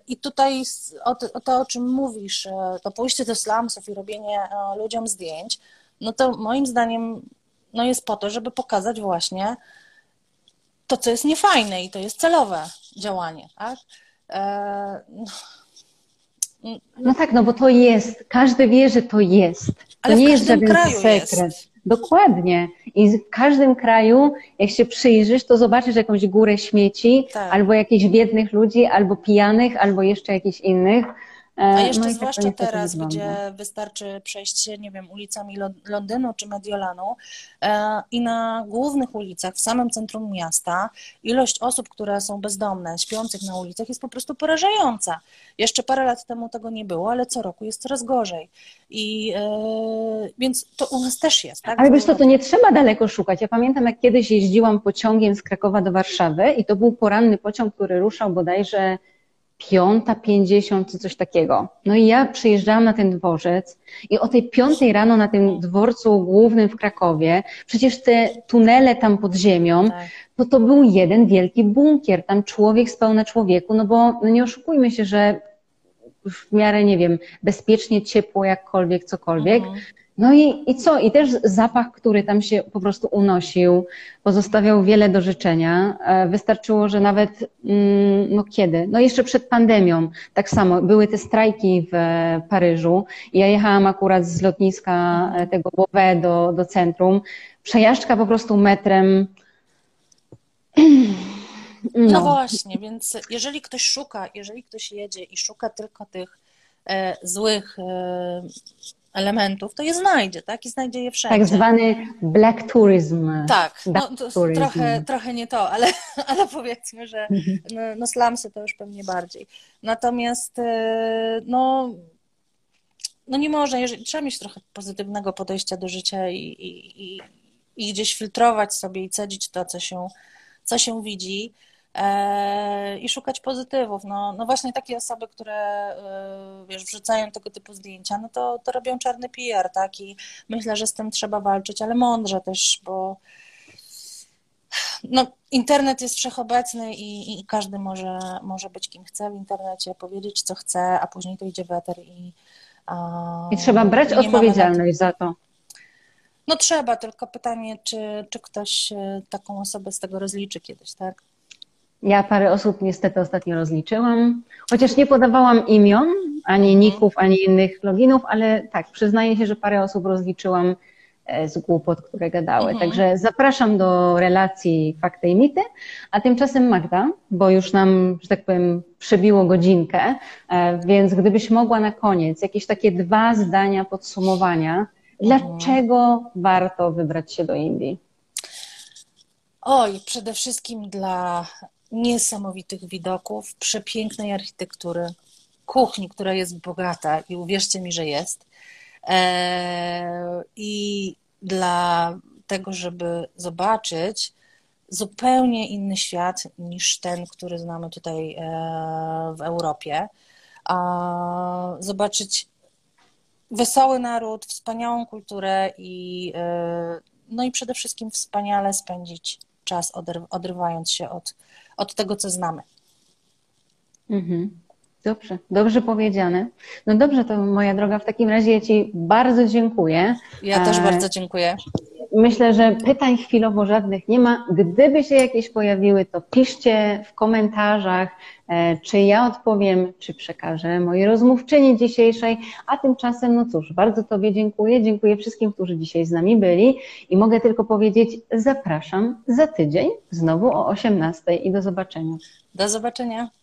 I tutaj o to, o czym mówisz, to pójście do slumsów i robienie ludziom zdjęć, no to moim zdaniem no jest po to, żeby pokazać właśnie to, co jest niefajne i to jest celowe działanie, tak? E, no. no tak, no bo to jest, każdy wie, że to jest. To Ale nie jest żaden sekret. Jest. Dokładnie. I w każdym kraju, jak się przyjrzysz, to zobaczysz jakąś górę śmieci, tak. albo jakichś biednych ludzi, albo pijanych, albo jeszcze jakichś innych. E, A jeszcze no tak zwłaszcza teraz, gdzie wystarczy przejść się, nie wiem, ulicami Londynu czy Mediolanu e, i na głównych ulicach, w samym centrum miasta, ilość osób, które są bezdomne, śpiących na ulicach jest po prostu porażająca. Jeszcze parę lat temu tego nie było, ale co roku jest coraz gorzej. I e, więc to u nas też jest, tak? Ale wiesz co, to nie trzeba daleko szukać. Ja pamiętam, jak kiedyś jeździłam pociągiem z Krakowa do Warszawy i to był poranny pociąg, który ruszał bodajże piąta pięćdziesiąt czy coś takiego. No i ja przyjeżdżałam na ten dworzec i o tej piątej rano na tym dworcu głównym w Krakowie, przecież te tunele tam pod ziemią, Tak. to to był jeden wielki bunkier, tam człowiek spał na człowieku, no bo no nie oszukujmy się, że w miarę, nie wiem, bezpiecznie, ciepło, jakkolwiek, cokolwiek. Mhm. No i, i co? I też zapach, który tam się po prostu unosił, pozostawiał wiele do życzenia. E, Wystarczyło, że nawet, mm, no kiedy? No jeszcze przed pandemią, tak samo, były te strajki w e, Paryżu. Ja jechałam akurat z lotniska e, tego Beauvais do, do centrum. Przejażdżka po prostu metrem. No. No, właśnie, więc jeżeli ktoś szuka, jeżeli ktoś jedzie i szuka tylko tych e, złych e, elementów, to je znajdzie, tak? I znajdzie je wszędzie. tak zwany black tourism. Tak, no, tourism. trochę, trochę nie to, ale, ale powiedzmy, że no, no slumsy to już pewnie bardziej. Natomiast e, no, no nie można, jeżeli, trzeba mieć trochę pozytywnego podejścia do życia i, i, i, i gdzieś filtrować sobie i cedzić to, co się, co się widzi i szukać pozytywów. No, no właśnie takie osoby, które e, wiesz, wrzucają tego typu zdjęcia, no to, to robią czarny PR, tak? I myślę, że z tym trzeba walczyć, ale mądrze też, bo no, internet jest wszechobecny i, i każdy może, może być kim chce w internecie, powiedzieć co chce, a później to idzie w eter i, a, I trzeba brać i odpowiedzialność za to. No trzeba, tylko pytanie, czy, czy ktoś e, taką osobę z tego rozliczy kiedyś, tak? Ja parę osób niestety ostatnio rozliczyłam, chociaż nie podawałam imion, ani ników, ani innych loginów, ale tak, przyznaję się, że parę osób rozliczyłam e, z głupot, które gadały. Mhm. Także zapraszam do relacji Fakty i Mity, a tymczasem Magda, bo już nam, że tak powiem, przebiło godzinkę, e, więc gdybyś mogła na koniec jakieś takie dwa zdania podsumowania, dlaczego warto wybrać się do Indii? Oj, przede wszystkim dla niesamowitych widoków, przepięknej architektury, kuchni, która jest bogata i uwierzcie mi, że jest. E, I dla tego, żeby zobaczyć zupełnie inny świat niż ten, który znamy tutaj e, w Europie. Zobaczyć wesoły naród, wspaniałą kulturę i, e, no i przede wszystkim wspaniale spędzić czas, odry- odrywając się od, od tego, co znamy. Mhm. Dobrze, dobrze powiedziane. No dobrze, to moja droga, w takim razie ja Ci bardzo dziękuję. Ja też E, bardzo dziękuję. Myślę, że pytań chwilowo żadnych nie ma. Gdyby się jakieś pojawiły, to piszcie w komentarzach, e, czy ja odpowiem, czy przekażę mojej rozmówczyni dzisiejszej. A tymczasem, no cóż, bardzo Tobie dziękuję. Dziękuję wszystkim, którzy dzisiaj z nami byli i mogę tylko powiedzieć, zapraszam za tydzień znowu o 18 i do zobaczenia. Do zobaczenia.